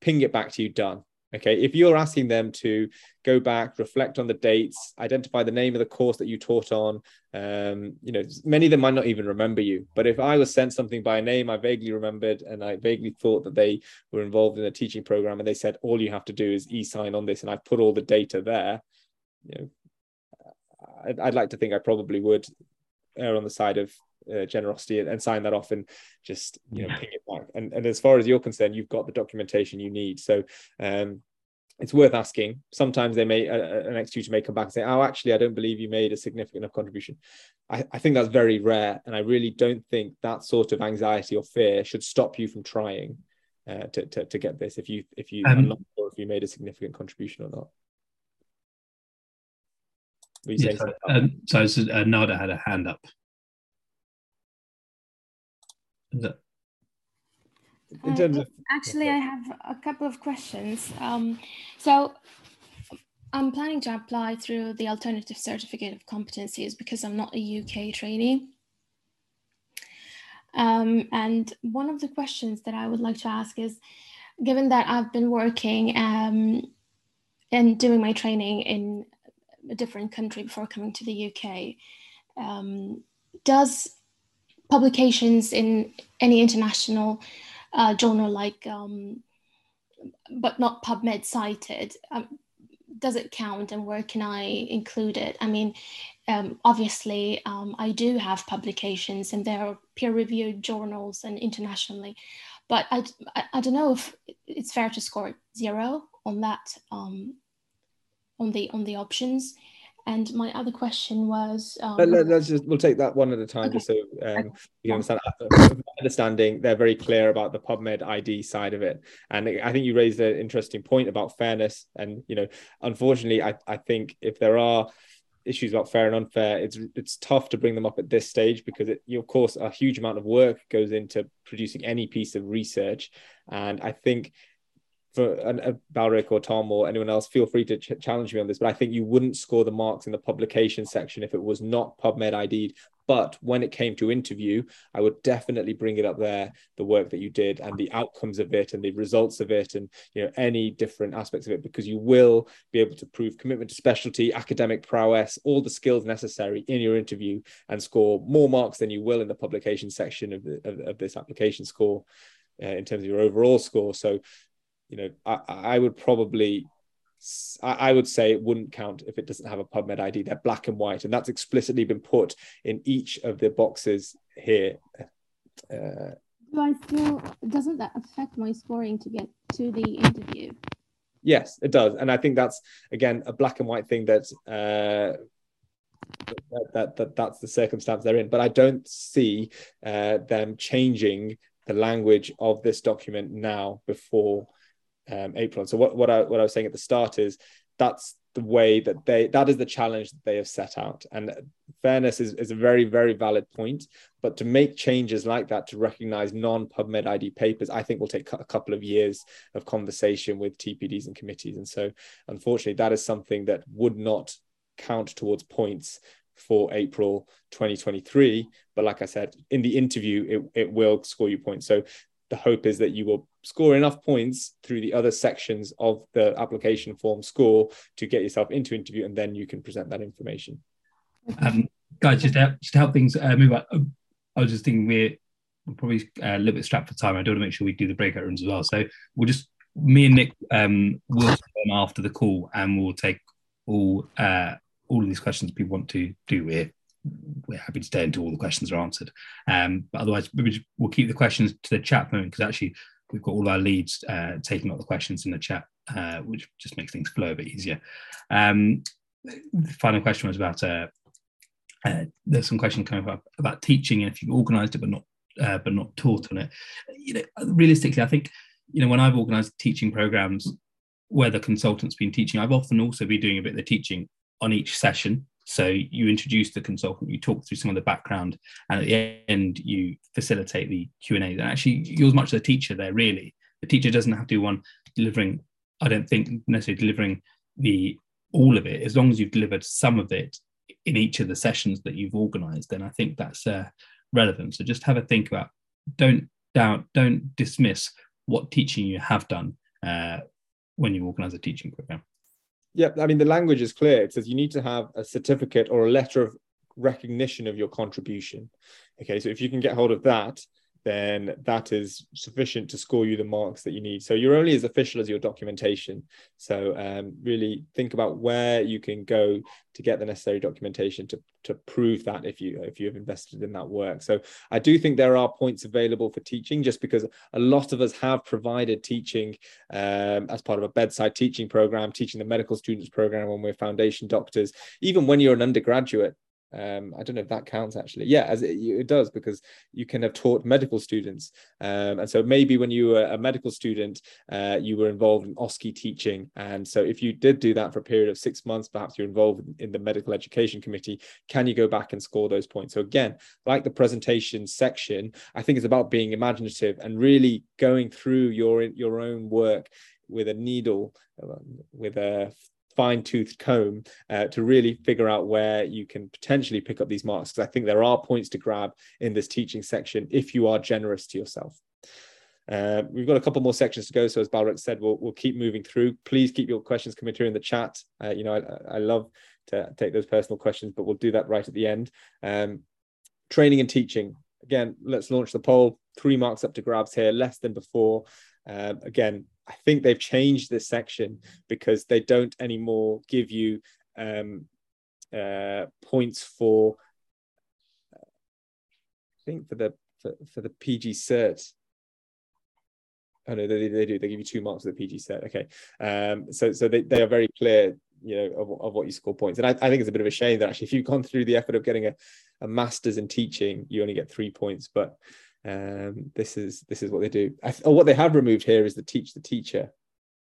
ping it back to you done Okay, if you're asking them to go back, reflect on the dates, identify the name of the course that you taught on, um, you know, many of them might not even remember you. But if I was sent something by a name, I vaguely remembered and I vaguely thought that they were involved in a teaching program, and they said all you have to do is e-sign on this, and I put all the data there. You know, I'd, I'd like to think I probably would err on the side of uh, generosity and, and, sign that off and just you know yeah. ping it back. And, and as far as you're concerned, you've got the documentation you need. So um, it's worth asking. Sometimes they may uh, an ex tutor may come back and say, "Oh, actually, I don't believe you made a significant enough contribution." I, I, think that's very rare, and I really don't think that sort of anxiety or fear should stop you from trying uh, to, to, to get this. If you if you um, sure if you made a significant contribution or not. Yeah, so, um, so, so uh, Nada had a hand up. In terms uh, of actually i have a couple of questions. Um, so i'm planning to apply through the alternative certificate of competencies because i'm not a uk trainee. Um, and one of the questions that i would like to ask is given that i've been working um, and doing my training in a different country before coming to the uk um, does publications in any international uh, journal like um, but not PubMed cited. Um, does it count and where can I include it? I mean, um, obviously, um, I do have publications and there are peer reviewed journals and internationally, but I, I, I, don't know if it's fair to score zero on that, um, on the on the options. And my other question was. Um, Let, us just we'll take that one at a time, okay. just so um, you understand. Uh, understanding, they're very clear about the PubMed ID side of it, and I think you raised an interesting point about fairness. And you know, unfortunately, I I think if there are issues about fair and unfair, it's it's tough to bring them up at this stage because it, you, of course, a huge amount of work goes into producing any piece of research, and I think for uh, Balric or Tom or anyone else, feel free to ch- challenge me on this. But I think you wouldn't score the marks in the publication section if it was not PubMed ID'd. But when it came to interview, I would definitely bring it up there, the work that you did and the outcomes of it and the results of it and you know any different aspects of it, because you will be able to prove commitment to specialty, academic prowess, all the skills necessary in your interview and score more marks than you will in the publication section of, the, of, of this application score. Uh, in terms of your overall score. So you know, I, I would probably I would say it wouldn't count if it doesn't have a PubMed ID. They're black and white, and that's explicitly been put in each of the boxes here. Uh, Do I still doesn't that affect my scoring to get to the interview? Yes, it does, and I think that's again a black and white thing that uh, that, that, that that's the circumstance they're in. But I don't see uh, them changing the language of this document now before um, April. So what, what I what I was saying at the start is that's the way that they that is the challenge that they have set out. And fairness is, is a very very valid point but to make changes like that to recognize non-pubmed id papers i think will take a couple of years of conversation with tpds and committees. And so unfortunately that is something that would not count towards points for april 2023 but like i said in the interview it, it will score you points. So the hope is that you will score enough points through the other sections of the application form score to get yourself into interview and then you can present that information. Um, guys just to help, just to help things uh, move on um, i was just thinking we're, we're probably uh, a little bit strapped for time. I do want to make sure we do the breakout rooms as well. So we'll just me and nick um, will after the call and we'll take all uh, all of these questions people want to do here we're happy to stay until all the questions are answered. Um, but otherwise, we'll keep the questions to the chat moment because actually we've got all our leads uh, taking up the questions in the chat, uh, which just makes things flow a bit easier. Um, the final question was about uh, uh there's some questions coming up about teaching and if you've organised it but not uh, but not taught on it. You know, realistically, I think you know when I've organised teaching programs where the consultant's been teaching, I've often also been doing a bit of the teaching on each session so you introduce the consultant, you talk through some of the background, and at the end you facilitate the Q and A. And actually, you're as much the teacher there. Really, the teacher doesn't have to do one delivering. I don't think necessarily delivering the all of it. As long as you've delivered some of it in each of the sessions that you've organised, then I think that's uh, relevant. So just have a think about. Don't doubt. Don't dismiss what teaching you have done uh, when you organise a teaching program. Yeah, I mean, the language is clear. It says you need to have a certificate or a letter of recognition of your contribution. Okay, so if you can get hold of that, then that is sufficient to score you the marks that you need. So you're only as official as your documentation. So um, really think about where you can go to get the necessary documentation to, to prove that if you if you have invested in that work. So I do think there are points available for teaching, just because a lot of us have provided teaching um, as part of a bedside teaching program, teaching the medical students program when we're foundation doctors. Even when you're an undergraduate, um, I don't know if that counts actually. Yeah, as it, it, does because you can have taught medical students, um, and so maybe when you were a medical student, uh, you were involved in OSCE teaching, and so if you did do that for a period of six months, perhaps you're involved in the medical education committee. Can you go back and score those points? So again, like the presentation section, I think it's about being imaginative and really going through your your own work with a needle, uh, with a fine toothed comb uh, to really figure out where you can potentially pick up these marks. Because I think there are points to grab in this teaching section if you are generous to yourself. Uh, we've got a couple more sections to go. So as Balric said, we'll, we'll keep moving through. Please keep your questions coming through in the chat. Uh, you know, I, I, love to take those personal questions, but we'll do that right at the end. Um, training and teaching. Again, let's launch the poll. Three marks up to grabs here, less than before. Um, again, I think they've changed this section because they don't anymore give you um, uh, points for I think for the for, for the PG cert. Oh no, they, they do. They give you two marks for the PG cert. Okay, um, so so they, they are very clear, you know, of, of what you score points. And I, I think it's a bit of a shame that actually, if you've gone through the effort of getting a, a master's in teaching, you only get three points. But um, this is this is what they do. I, or what they have removed here is the teach the teacher.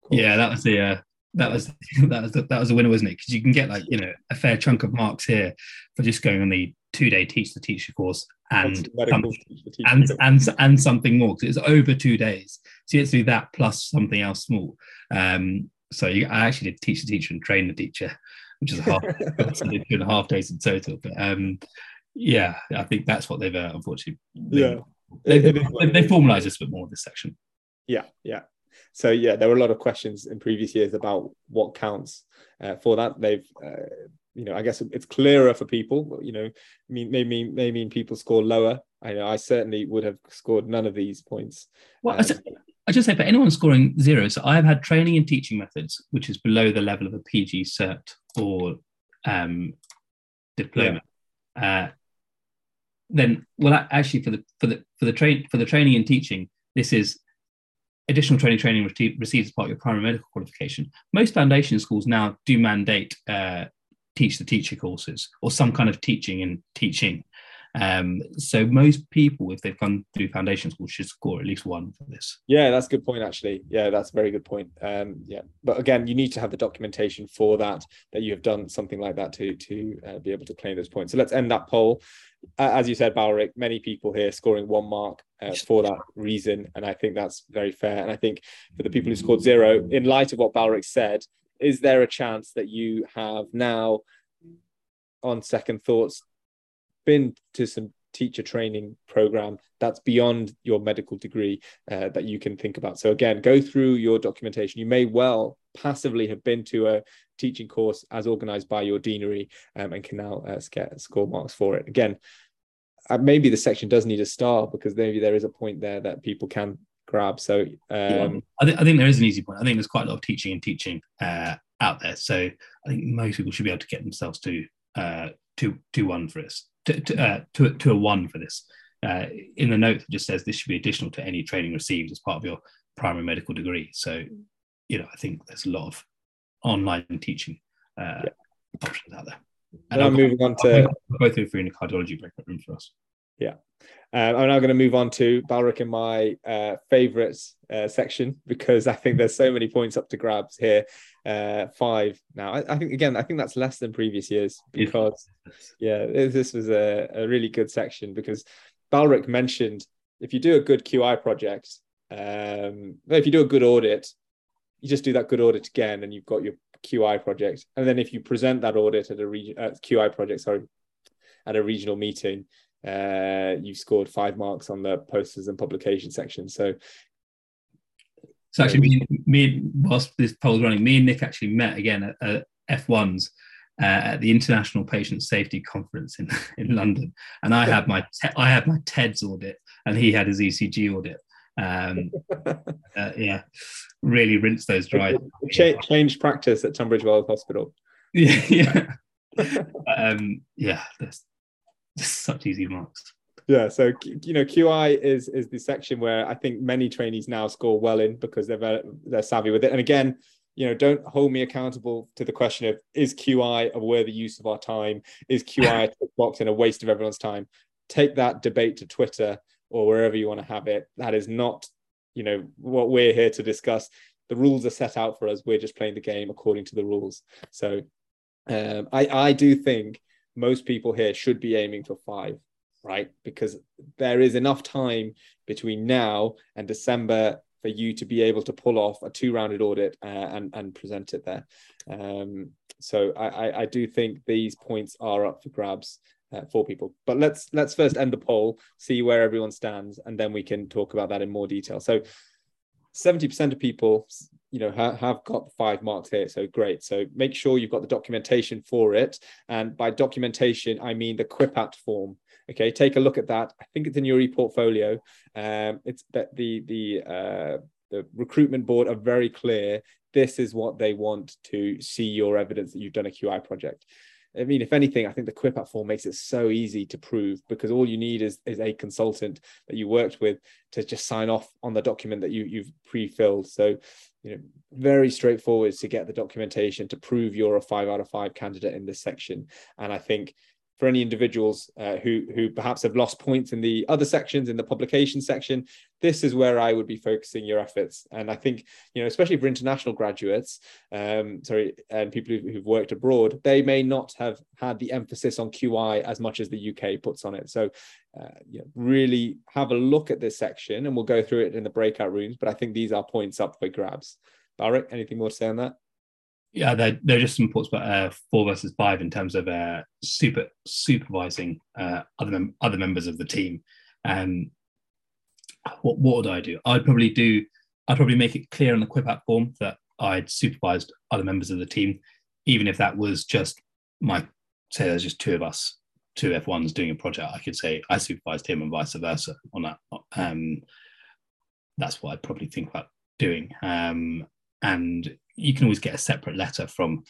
Course. Yeah, that was the uh, that was (laughs) that was the, that was a winner, wasn't it? Because you can get like you know a fair chunk of marks here for just going on the two day teach the teacher course and some, and, and and something more because it's over two days. So you have to do that plus something else small. Um, so you, I actually did teach the teacher and train the teacher, which is a half so (laughs) (laughs) two and a half days in total. But um, yeah, I think that's what they've uh, unfortunately yeah they, they, they, formalize this a bit more this section. Yeah, yeah. So yeah, there were a lot of questions in previous years about what counts uh, for that. They've uh, you know, I guess it's clearer for people. You know, mean may mean may mean people score lower. I know I certainly would have scored none of these points. Well, um, I just say for anyone scoring zero, so I have had training and teaching methods, which is below the level of a PG cert or um, diploma. Yeah. Uh, then, well, actually, for the for the for the train for the training in teaching, this is additional training training received as part of your primary medical qualification. Most foundation schools now do mandate uh, teach the teacher courses or some kind of teaching and teaching. Um, so most people, if they've gone through foundation school, should score at least one for this. Yeah, that's a good point. Actually, yeah, that's a very good point. Um, yeah, but again, you need to have the documentation for that that you have done something like that to to uh, be able to claim those points. So let's end that poll. Uh, as you said, Balric, many people here scoring one mark uh, for that reason, and I think that's very fair. And I think for the people who scored zero, in light of what Balric said, is there a chance that you have now, on second thoughts, been to some teacher training program that's beyond your medical degree uh, that you can think about. So again, go through your documentation. You may well passively have been to a teaching course as organized by your deanery um, and can now uh, get score marks for it. Again, uh, maybe the section does need a star because maybe there is a point there that people can grab. So um, yeah, I, th- I, think there is an easy point. I think there's quite a lot of teaching and teaching uh, out there. So I think most people should be able to get themselves to uh, to to one for this, to to, uh, to, to a one for this. Uh, in the note, it just says this should be additional to any training received as part of your primary medical degree. So, you know, I think there's a lot of online teaching uh, yeah. options out there. And I'm moving on to go through free in the cardiology breakout room for us. Yeah. Um, I'm now going to move on to Balric in my uh, favorite uh, section because I think there's so many points up to grabs here. Uh, five now. I, I, think again, I think that's less than previous years because yeah, this was a, a really good section because Balric mentioned if you do a good QI project, um, if you do a good audit, you just do that good audit again, and you've got your QI project. And then if you present that audit at a region uh, QI project, sorry, at a regional meeting, uh, you scored five marks on the posters and publication section. So, so actually, me, me whilst this poll's running, me and Nick actually met again at, at F1s uh, at the International Patient Safety Conference in, (laughs) in London, and I had my te- I had my TEDS audit, and he had his ECG audit. Um, (laughs) uh, yeah, really rinse those dry. Ch- changed practice at Tunbridge Wells Hospital. (laughs) Yeah, yeah, um, yeah. That's, (laughs) such easy marks. Yeah, so you know, QI is is the section where I think many trainees now score well in because they're they're savvy with it. And again, you know, don't hold me accountable to the question of is QI a worthy use of our time? Is QI a (laughs) box and a waste of everyone's time? Take that debate to Twitter or wherever you want to have it. That is not, you know, what we're here to discuss. The rules are set out for us. We're just playing the game according to the rules. So um, I I do think most people here should be aiming for five, right? Because there is enough time between now and December for you to be able to pull off a two-rounded audit uh, and and present it there. Um, so I, I do think these points are up for grabs uh, for people. But let's let's first end the poll, see where everyone stands, and then we can talk about that in more detail. So 70% of people you know ha- have got five marks here so great. So make sure you've got the documentation for it. And by documentation i mean the QIPAT form. Okay take a look at that. I think it's in your e-portfolio. Um, it's that the the uh, the recruitment board are very clear. This is what they want to see your evidence that you've done a QI project. I mean, if anything, I think the QIPAT form makes it so easy to prove because all you need is, is a consultant that you worked with to just sign off on the document that you, you've pre-filled. So, you know, very straightforward to get the documentation to prove you're a five out of five candidate in this section. And I think for any individuals uh, who who perhaps have lost points in the other sections in the publication section this is where i would be focusing your efforts. And i think you know especially for international graduates um, sorry and people who've, who've worked abroad they may not have had the emphasis on qi as much as the uk puts on it. So uh, you know, really have a look at this section and we'll go through it in the breakout rooms but i think these are points up for grabs. Balric, anything more to say on that yeah, they're, they're just some thoughts about uh, four versus five in terms of uh, super supervising uh, other mem- other members of the team. Um, what what would I do? I'd probably do. I'd probably make it clear on the QIPAT form that I'd supervised other members of the team, even if that was just my say there's just two of us, two F1s doing a project. I could say I supervised him and vice versa on that. Um, that's what I'd probably think about doing. Um, and you can always get a separate letter from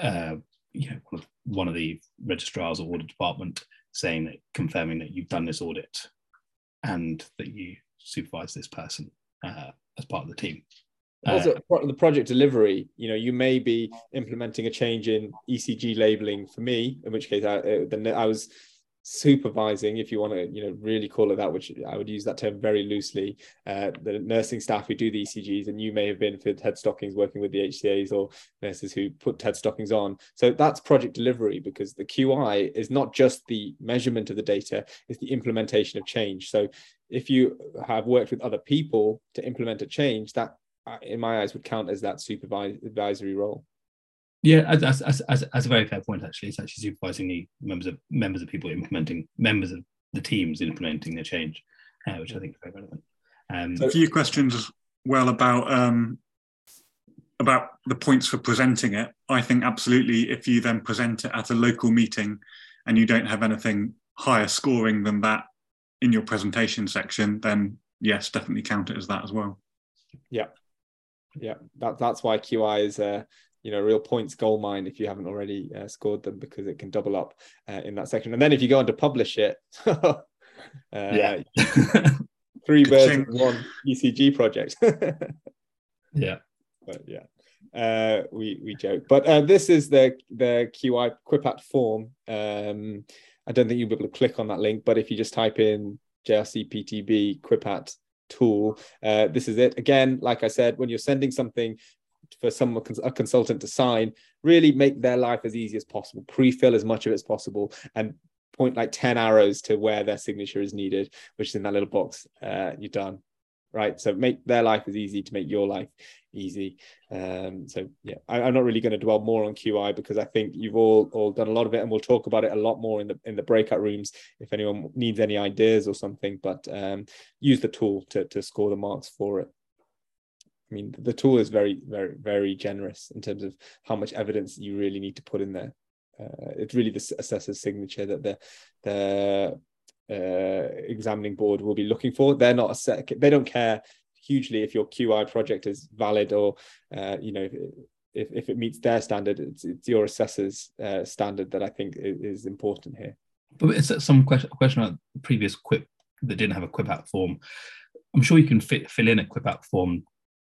uh, you know one of, one of the registrars or audit department saying that confirming that you've done this audit and that you supervise this person uh, as part of the team. Also, uh, the project delivery, you know, you may be implementing a change in ECG labeling for me, in which case I, uh, I was supervising, if you want to, you know, really call it that, which I would use that term very loosely, uh, the nursing staff who do the ECGs, and you may have been for TED Stockings working with the HCAs or nurses who put TED Stockings on. So that's project delivery because the QI is not just the measurement of the data, it's the implementation of change. So if you have worked with other people to implement a change, that uh, in my eyes would count as that supervisory role. Yeah, as, as, as, as, a very fair point, actually, it's actually supervising the members of members of people implementing members of the teams implementing the change, uh, which I think is very relevant. Um, a few questions as well about um, about the points for presenting it. I think absolutely, if you then present it at a local meeting and you don't have anything higher scoring than that in your presentation section, then yes, definitely count it as that as well. Yeah, yeah, that, that's why QI is a you know real points goal mine if you haven't already uh, scored them because it can double up uh, in that section. And then if you go on to publish it (laughs) uh, yeah. (laughs) three birds one ecg project. (laughs) Yeah. But yeah. Uh, we we joke. But uh, this is the the qi quipat form. Um, i don't think you'll be able to click on that link but if you just type in JRCPTB quipat tool uh, this is it. Again like i said when you're sending something for someone a consultant to sign really make their life as easy as possible pre-fill as much of it as possible and point like 10 arrows to where their signature is needed which is in that little box uh, you're done right? So make their life as easy to make your life easy. Um, so yeah I, am not really going to dwell more on qi because i think you've all all done a lot of it and we'll talk about it a lot more in the in the breakout rooms if anyone needs any ideas or something but um, use the tool to, to score the marks for it I mean, the tool is very, very, very generous in terms of how much evidence you really need to put in there. Uh, it's really the assessor's signature that the the uh, examining board will be looking for. They're not a set, they don't care hugely if your QI project is valid or uh, you know if, if it meets their standard. It's, it's your assessor's uh, standard that I think is, is important here. But it's some question question about previous QIP that didn't have a QIPAT form. I'm sure you can fit, fill in a QIPAT form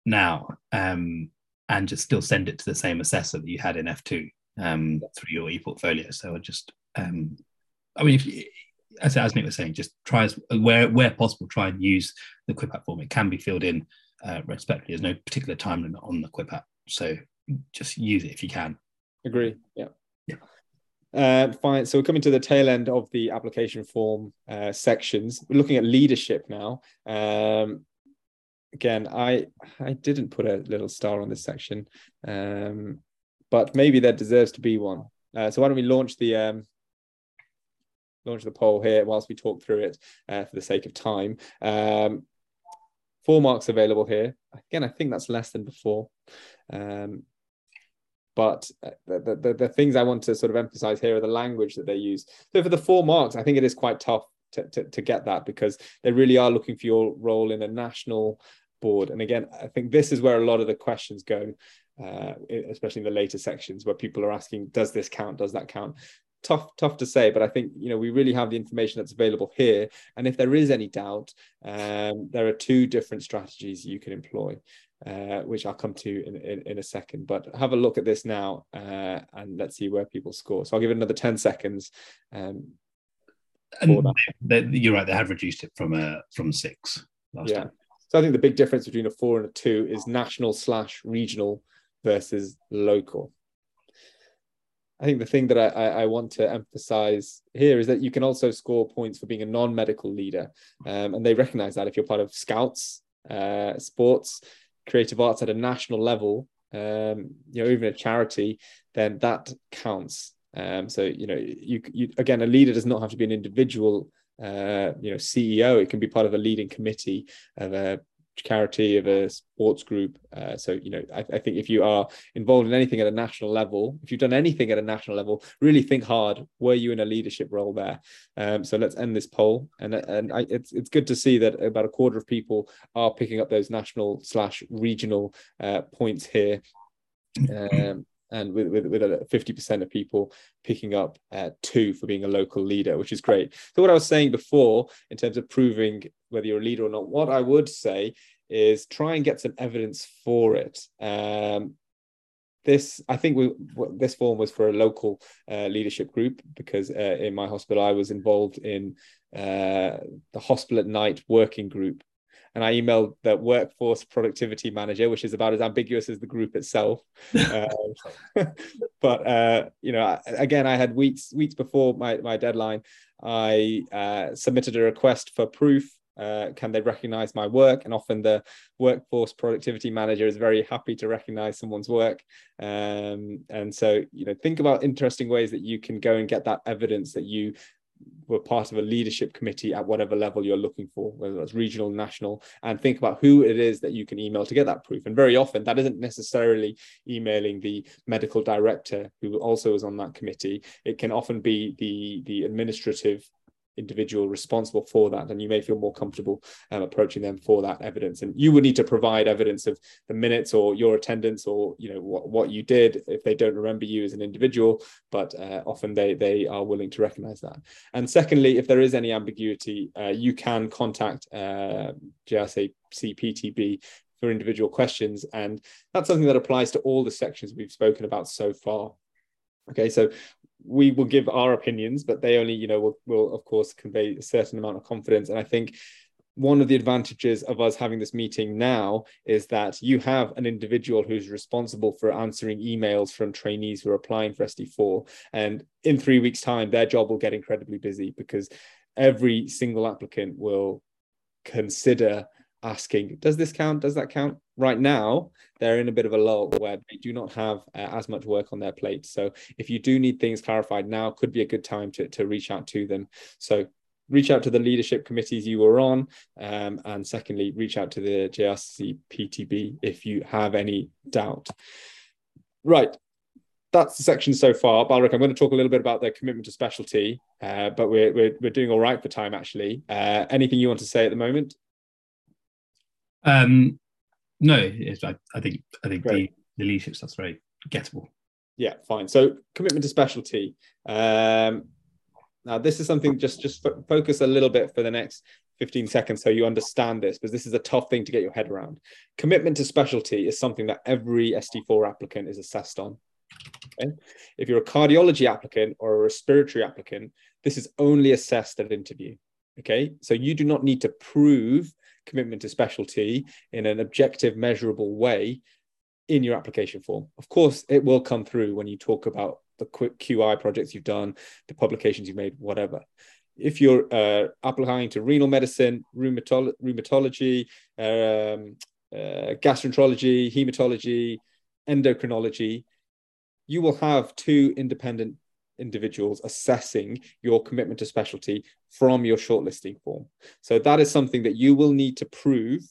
now um, and just still send it to the same assessor that you had in F2 um, through your e-portfolio. So I just, um, I mean, if you, as, as Nick was saying, just try as where where possible, try and use the QIPAT form. It can be filled in uh, respectively. There's no particular time limit on the QIPAT, so just use it if you can. Agree. Yeah. Yeah. Uh, fine. So we're coming to the tail end of the application form uh, sections. We're looking at leadership now. Um, again, I I didn't put a little star on this section, um, but maybe there deserves to be one. Uh, so why don't we launch the um, launch the poll here whilst we talk through it uh, for the sake of time. Um, four marks available here. Again, I think that's less than before. Um, but uh, the, the, the things I want to sort of emphasize here are the language that they use. So for the four marks, I think it is quite tough to, to, to, get that because they really are looking for your role in a national board. And again, I think this is where a lot of the questions go, uh, especially in the later sections where people are asking, does this count? Does that count? Tough, tough to say, but I think you know we really have the information that's available here. And if there is any doubt, um, there are two different strategies you can employ, uh, which I'll come to in, in, in, a second. But have a look at this now, uh, and let's see where people score. So I'll give it another ten seconds. Um, and they, you're right; they have reduced it from a from six last yeah. time. So I think the big difference between a four and a two is national slash regional versus local. I think the thing that I, I, want to emphasize here is that you can also score points for being a non-medical leader, um, and they recognise that if you're part of Scouts, uh, sports, creative arts at a national level, um, you know, even a charity, then that counts. Um, so you know, you, you again, a leader does not have to be an individual uh, you know CEO. It can be part of a leading committee of a charity of a sports group. Uh, so you know, I, I, think if you are involved in anything at a national level, if you've done anything at a national level, really think hard. Were you in a leadership role there? Um, so let's end this poll. And and I, it's it's good to see that about a quarter of people are picking up those national slash regional uh, points here. Um, and with, with, with 50% of people picking up uh, two for being a local leader, which is great. So, what I was saying before, in terms of proving whether you're a leader or not, what I would say is try and get some evidence for it. Um, this, I think, we, this form was for a local uh, leadership group because uh, in my hospital I was involved in uh, the hospital at night working group, and I emailed the workforce productivity manager, which is about as ambiguous as the group itself. (laughs) um, (laughs) but uh, you know, again, I had weeks weeks before my my deadline. I uh, submitted a request for proof. Uh, can they recognize my work? And often the workforce productivity manager is very happy to recognize someone's work. Um, and so, you know, think about interesting ways that you can go and get that evidence that you were part of a leadership committee at whatever level you're looking for, whether that's regional, national, and think about who it is that you can email to get that proof. And very often that isn't necessarily emailing the medical director who also is on that committee. It can often be the, the administrative individual responsible for that and you may feel more comfortable um, approaching them for that evidence. And you would need to provide evidence of the minutes or your attendance or you know what, what you did if they don't remember you as an individual but uh, often they they are willing to recognize that. And secondly if there is any ambiguity uh, you can contact uh, CPTB for individual questions. And that's something that applies to all the sections we've spoken about so far okay so we will give our opinions, but they only, you know, will, will of course convey a certain amount of confidence. And I think one of the advantages of us having this meeting now is that you have an individual who's responsible for answering emails from trainees who are applying for ST4. And in three weeks' time, their job will get incredibly busy because every single applicant will consider asking, does this count? Does that count? Right now, they're in a bit of a lull where they do not have uh, as much work on their plate. So if you do need things clarified now, could be a good time to, to reach out to them. So reach out to the leadership committees you were on. Um, and secondly, reach out to the JRC PTB if you have any doubt. Right. That's the section so far. Balric, I'm going to talk a little bit about the commitment to specialty, uh, but we're, we're, we're doing all right for time, actually. Uh, anything you want to say at the moment? Um, no, I, I, think I think the, the leadership stuff's very gettable. Yeah, fine. So commitment to specialty. Um, now this is something just just f- focus a little bit for the next 15 seconds so you understand this because this is a tough thing to get your head around. Commitment to specialty is something that every ST4 applicant is assessed on. Okay? If you're a cardiology applicant or a respiratory applicant, this is only assessed at interview. Okay, so you do not need to prove commitment to specialty in an objective, measurable way in your application form. Of course, it will come through when you talk about the quick QI projects you've done, the publications you've made, whatever. If you're uh, applying to renal medicine, rheumatolo- rheumatology, um, uh, gastroenterology, hematology, endocrinology, you will have two independent individuals assessing your commitment to specialty from your shortlisting form. So that is something that you will need to prove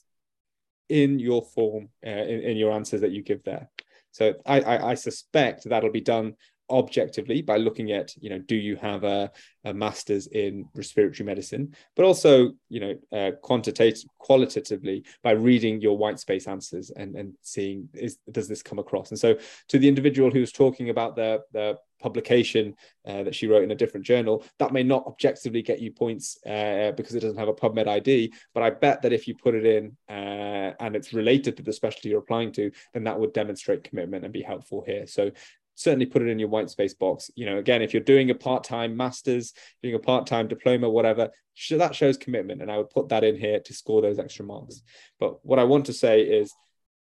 in your form, uh, in, in, your answers that you give there. So I, I, I, suspect that'll be done objectively by looking at you know do you have a, a master's in respiratory medicine but also you know uh, quantitative qualitatively by reading your white space answers and and seeing is does this come across? And so to the individual who's talking about the the publication uh, that she wrote in a different journal that may not objectively get you points uh, because it doesn't have a pubmed id but i bet that if you put it in uh, and it's related to the specialty you're applying to then that would demonstrate commitment and be helpful here. So certainly put it in your white space box. You know, again, if you're doing a part-time master's, doing a part-time diploma, whatever, that shows commitment. And I would put that in here to score those extra marks. But what I want to say is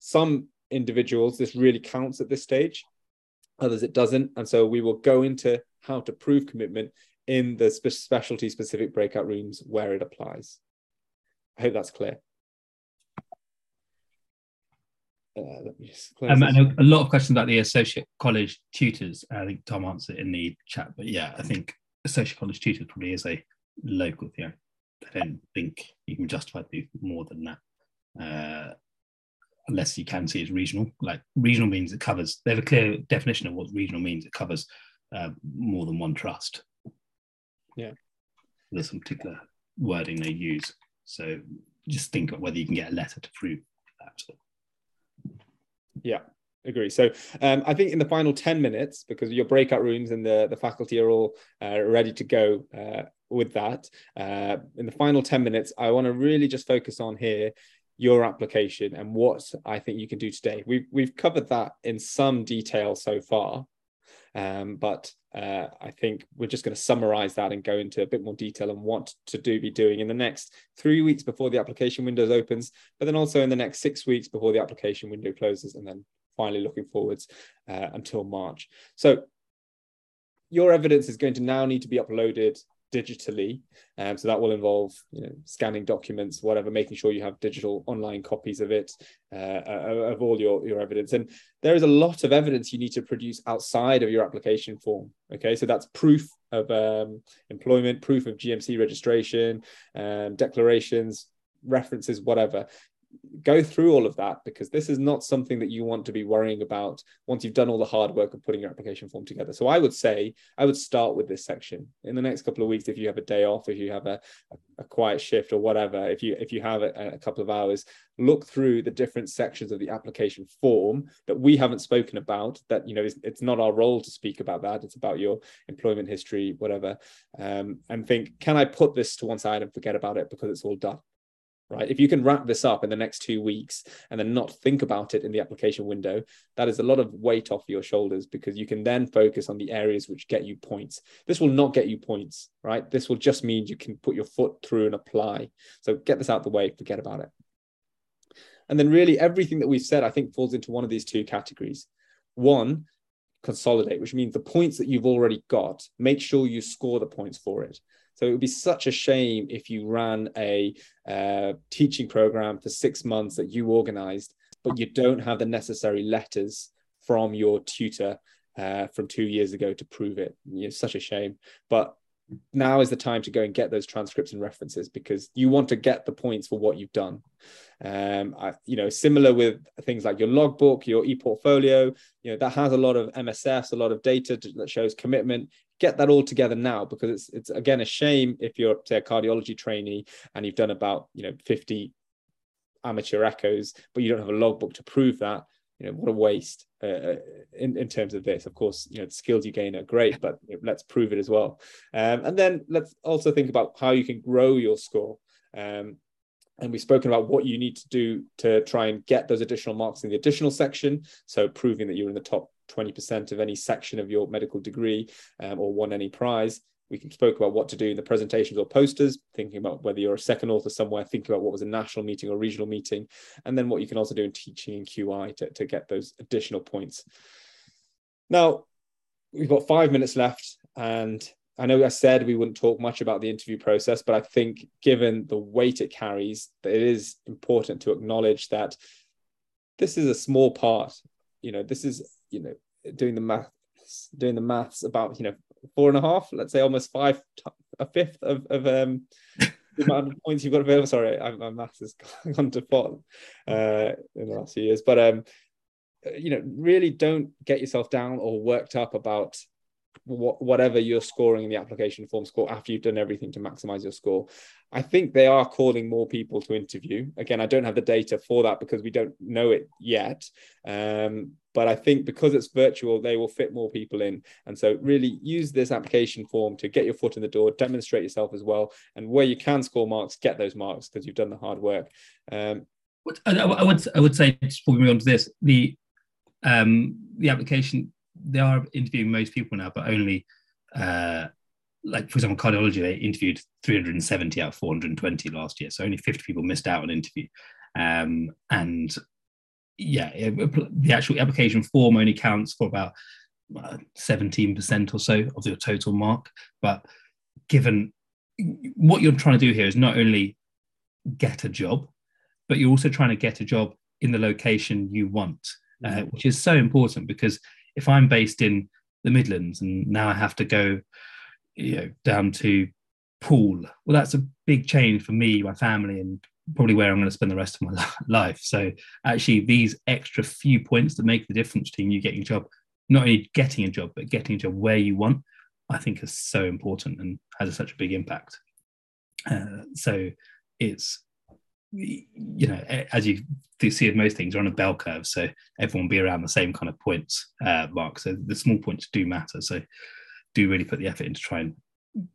some individuals, this really counts at this stage. Others, it doesn't. And so we will go into how to prove commitment in the specialty specific breakout rooms where it applies. I hope that's clear. Uh, um, and a, lot of questions about the associate college tutors. I think Tom answered in the chat, but yeah, I think associate college tutors probably is a local thing. I don't think you can justify more than that, uh, unless you can see it's regional. Like regional means it covers. They have a clear definition of what regional means. It covers uh, more than one trust. Yeah, there's some particular wording they use. So just think of whether you can get a letter to prove that. Yeah, agree. So um, I think in the final 10 minutes, because your breakout rooms and the, the faculty are all uh, ready to go uh, with that, uh, in the final 10 minutes, I want to really just focus on here your application and what I think you can do today. We've, we've covered that in some detail so far, um, but uh, I think we're just going to summarize that and go into a bit more detail on what to do be doing in the next three weeks before the application window opens, but then also in the next six weeks before the application window closes, and then finally looking forwards uh, until March. So your evidence is going to now need to be uploaded digitally. Um, so that will involve you know, scanning documents, whatever, making sure you have digital online copies of it, uh, uh, of all your, your evidence. And there is a lot of evidence you need to produce outside of your application form. Okay, so that's proof of um, employment, proof of GMC registration, um, declarations, references, whatever go through all of that because this is not something that you want to be worrying about once you've done all the hard work of putting your application form together. So I would say I would start with this section in the next couple of weeks. If you have a day off, if you have a, a quiet shift or whatever, if you if you have a, a couple of hours, look through the different sections of the application form that we haven't spoken about. That you know it's, it's not our role to speak about that. It's about your employment history, whatever, um, and think, can I put this to one side and forget about it because it's all done? Right? If you can wrap this up in the next two weeks and then not think about it in the application window, that is a lot of weight off your shoulders because you can then focus on the areas which get you points. This will not get you points, right? This will just mean you can put your foot through and apply. So get this out the way, forget about it. And then really everything that we've said, I think falls into one of these two categories. One, consolidate, which means the points that you've already got, make sure you score the points for it. So it would be such a shame if you ran a uh, teaching program for six months that you organized, but you don't have the necessary letters from your tutor uh, from two years ago to prove it. It's such a shame. But now is the time to go and get those transcripts and references because you want to get the points for what you've done. Um, I, you know, similar with things like your logbook, your e-portfolio, you know, that has a lot of MSFs, a lot of data to, that shows commitment. Get that all together now because it's it's again a shame if you're say a cardiology trainee and you've done about you know 50 amateur echoes, but you don't have a logbook to prove that. You know what a waste uh, uh, in, in terms of this. Of course you know the skills you gain are great but you know, let's prove it as well. Um, and then let's also think about how you can grow your score. Um, and we've spoken about what you need to do to try and get those additional marks in the additional section. So proving that you're in the top 20% of any section of your medical degree um, or won any prize we can spoke about what to do in the presentations or posters, thinking about whether you're a second author somewhere, thinking about what was a national meeting or regional meeting, and then what you can also do in teaching in QI to, to get those additional points. Now, we've got five minutes left, and I know I said we wouldn't talk much about the interview process, but I think given the weight it carries, it is important to acknowledge that this is a small part. You know, this is, you know, doing the math doing the maths about you know four and a half, let's say almost five, a fifth of, of um, the amount of points you've got available. Sorry, I, my maths has (laughs) gone to pot uh, in the last few years, but um, you know, really don't get yourself down or worked up about whatever you're scoring in the application form score after you've done everything to maximize your score. I think they are calling more people to interview. Again, I don't have the data for that because we don't know it yet. Um, but I think because it's virtual, they will fit more people in. And so, really use this application form to get your foot in the door, demonstrate yourself as well. And where you can score marks, get those marks because you've done the hard work. Um, I, would I would say just before we move on to this, the um, the application they are interviewing most people now, but only uh, like for example, cardiology they interviewed 370 out of 420 last year, so only 50 people missed out on interview. Um, and yeah, it, the actual application form only counts for about uh, 17% or so of your total mark. But given what you're trying to do here is not only get a job, but you're also trying to get a job in the location you want, uh, mm-hmm. which is so important because if I'm based in the Midlands and now I have to go, you know, down to Poole, well, that's a big change for me, my family, and probably where I'm going to spend the rest of my (laughs) life. So actually, these extra few points that make the difference between you getting a job, not only getting a job, but getting a job where you want, I think is so important and has such a big impact. Uh, so it's you know, as you see with most things, are on a bell curve, so everyone be around the same kind of points uh, mark. So the small points do matter. So do really put the effort in to try and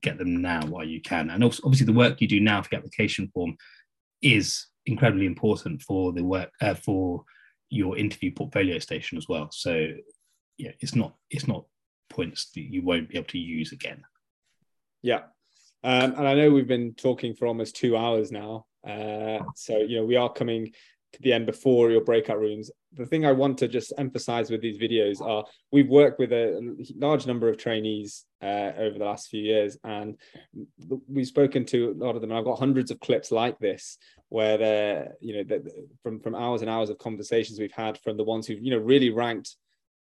get them now while you can. And also, obviously, the work you do now for the application form is incredibly important for the work uh, for your interview portfolio station as well. So yeah, it's not it's not points that you won't be able to use again. Yeah. Um, and I know we've been talking for almost two hours now. Uh, so, you know, we are coming to the end before your breakout rooms. The thing I want to just emphasize with these videos are we've worked with a large number of trainees uh, over the last few years, and we've spoken to a lot of them. And I've got hundreds of clips like this where they're, you know, they're, from from hours and hours of conversations we've had from the ones who've, you know, really ranked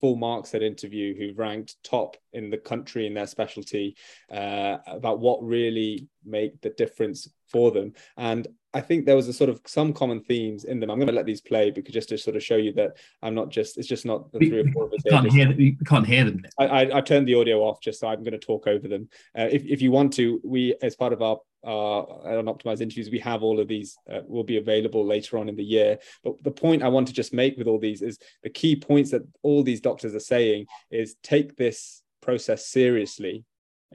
full marks at interview who ranked top in the country in their specialty uh, about what really make the difference for them and I think there was a sort of some common themes in them. I'm going to let these play because just to sort of show you that I'm not just it's just not the three or four of us. Can't hear we can't hear them. I, I, I turned the audio off just so I'm going to talk over them. Uh, if if you want to, we as part of our uh, on optimized interviews, we have all of these uh, will be available later on in the year. But the point I want to just make with all these is the key points that all these doctors are saying is take this process seriously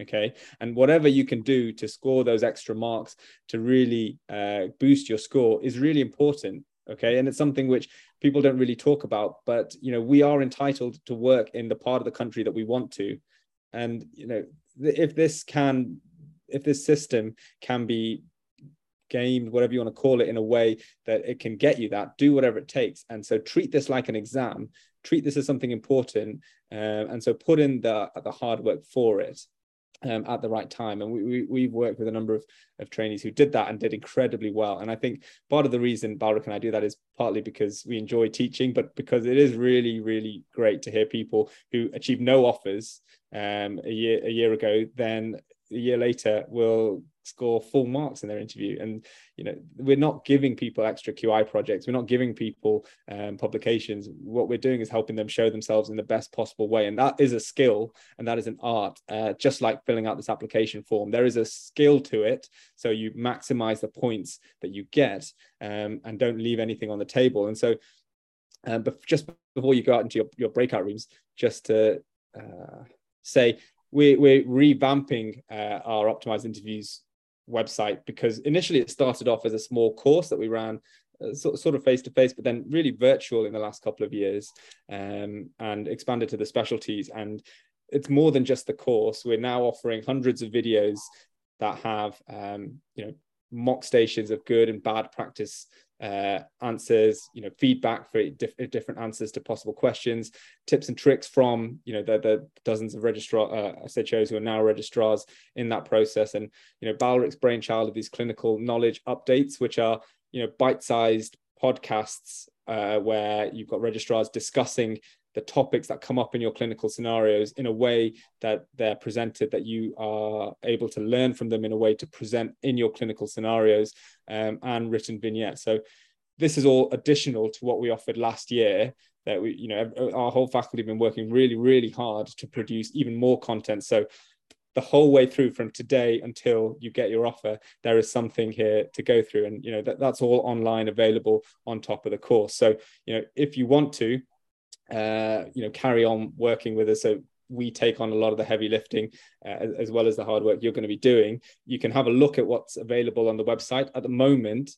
okay? And whatever you can do to score those extra marks to really uh, boost your score is really important okay? And it's something which people don't really talk about but you know we are entitled to work in the part of the country that we want to. And you know if this can if this system can be gamed whatever you want to call it in a way that it can get you that do whatever it takes. And so treat this like an exam. Treat this as something important uh, and so put in the the hard work for it um, at the right time. And we, we, have worked with a number of, of trainees who did that and did incredibly well. And I think part of the reason Balric and I do that is partly because we enjoy teaching, but because it is really, really great to hear people who achieve no offers um, a year a year ago, then a year later will score full marks in their interview. And you know we're not giving people extra qi projects. We're not giving people um, publications. What we're doing is helping them show themselves in the best possible way. And that is a skill and that is an art uh, just like filling out this application form. There is a skill to it. So you maximize the points that you get um, and don't leave anything on the table. And so um, but just before you go out into your, your breakout rooms just to uh, say we're, we're revamping uh, our optimized interviews website because initially it started off as a small course that we ran uh, sort of face to face, but then really virtual in the last couple of years um, and expanded to the specialties. And it's more than just the course. We're now offering hundreds of videos that have, um, you know, mock stations of good and bad practice uh, answers, you know, feedback for diff- different answers to possible questions, tips and tricks from, you know, the, the dozens of registrar uh, SHOs who are now registrars in that process. And, you know, Balric's brainchild of these clinical knowledge updates, which are, you know, bite-sized podcasts uh, where you've got registrars discussing the topics that come up in your clinical scenarios in a way that they're presented that you are able to learn from them in a way to present in your clinical scenarios um, and written vignettes so this is all additional to what we offered last year that we, you know, our whole faculty have been working really, really hard to produce even more content. So the whole way through from today until you get your offer, there is something here to go through. And, you know, that, that's all online available on top of the course. So, you know, if you want to, uh, you know, carry on working with us. So we take on a lot of the heavy lifting uh, as well as the hard work you're going to be doing. You can have a look at what's available on the website. At the moment,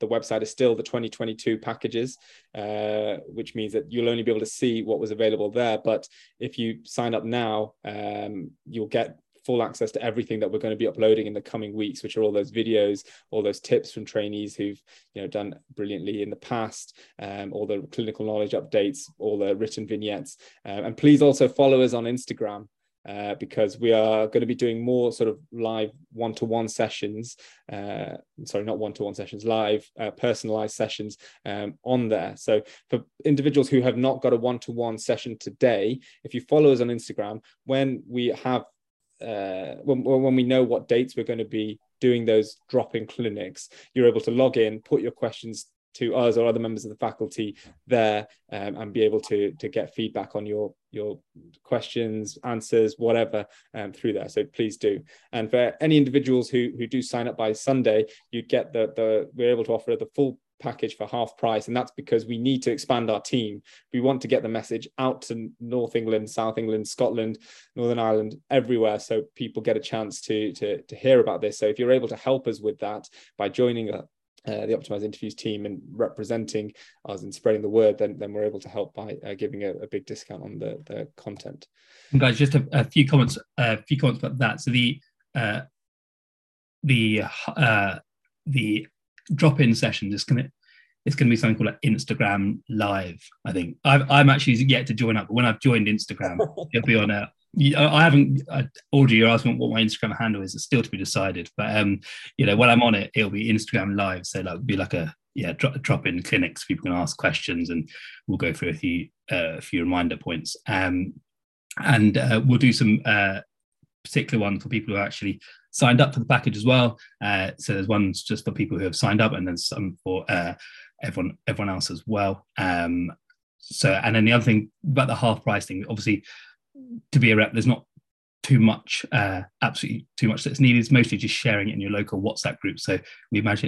the website is still the 2022 packages, uh, which means that you'll only be able to see what was available there. But if you sign up now, um, you'll get full access to everything that we're going to be uploading in the coming weeks, which are all those videos, all those tips from trainees who've you know done brilliantly in the past, um, all the clinical knowledge updates, all the written vignettes, um, and please also follow us on Instagram. Uh, because we are going to be doing more sort of live one-to-one sessions uh, sorry not one-to-one sessions live uh, personalized sessions um, on there so for individuals who have not got a one-to-one session today if you follow us on instagram when we have uh, when, when we know what dates we're going to be doing those drop-in clinics, you're able to log in, put your questions to us or other members of the faculty there um, and be able to to get feedback on your your questions answers whatever um, through there. So please do. And for any individuals who who do sign up by sunday you get the the we're able to offer the full package for half price and that's because we need to expand our team. We want to get the message out to north england south england scotland northern ireland everywhere so people get a chance to to, to hear about this. So if you're able to help us with that by joining uh, the optimized interviews team and representing us and spreading the word then, then we're able to help by uh, giving a, a, big discount on the, the content. And guys just a, a, few comments a few comments about that. So the uh, the uh, the drop-in sessions is going to it's going to be something called like Instagram Live. I think i am actually yet to join up, but when I've joined Instagram, (laughs) it'll be on a. I haven't. Audrey, you're asking what my Instagram handle is. It's still to be decided, but um, you know, when I'm on it, it'll be Instagram Live. So like, be like a yeah, drop, drop in clinics. People can ask questions, and we'll go through a few uh, a few reminder points. Um, and uh, we'll do some uh, particular one for people who actually signed up for the package as well. Uh, so there's ones just for people who have signed up, and then some for uh, everyone everyone else as well. Um, so and then the other thing about the half price thing, obviously, to be a rep, there's not too much, uh, absolutely too much that's needed. It's mostly just sharing it in your local WhatsApp group. So we imagine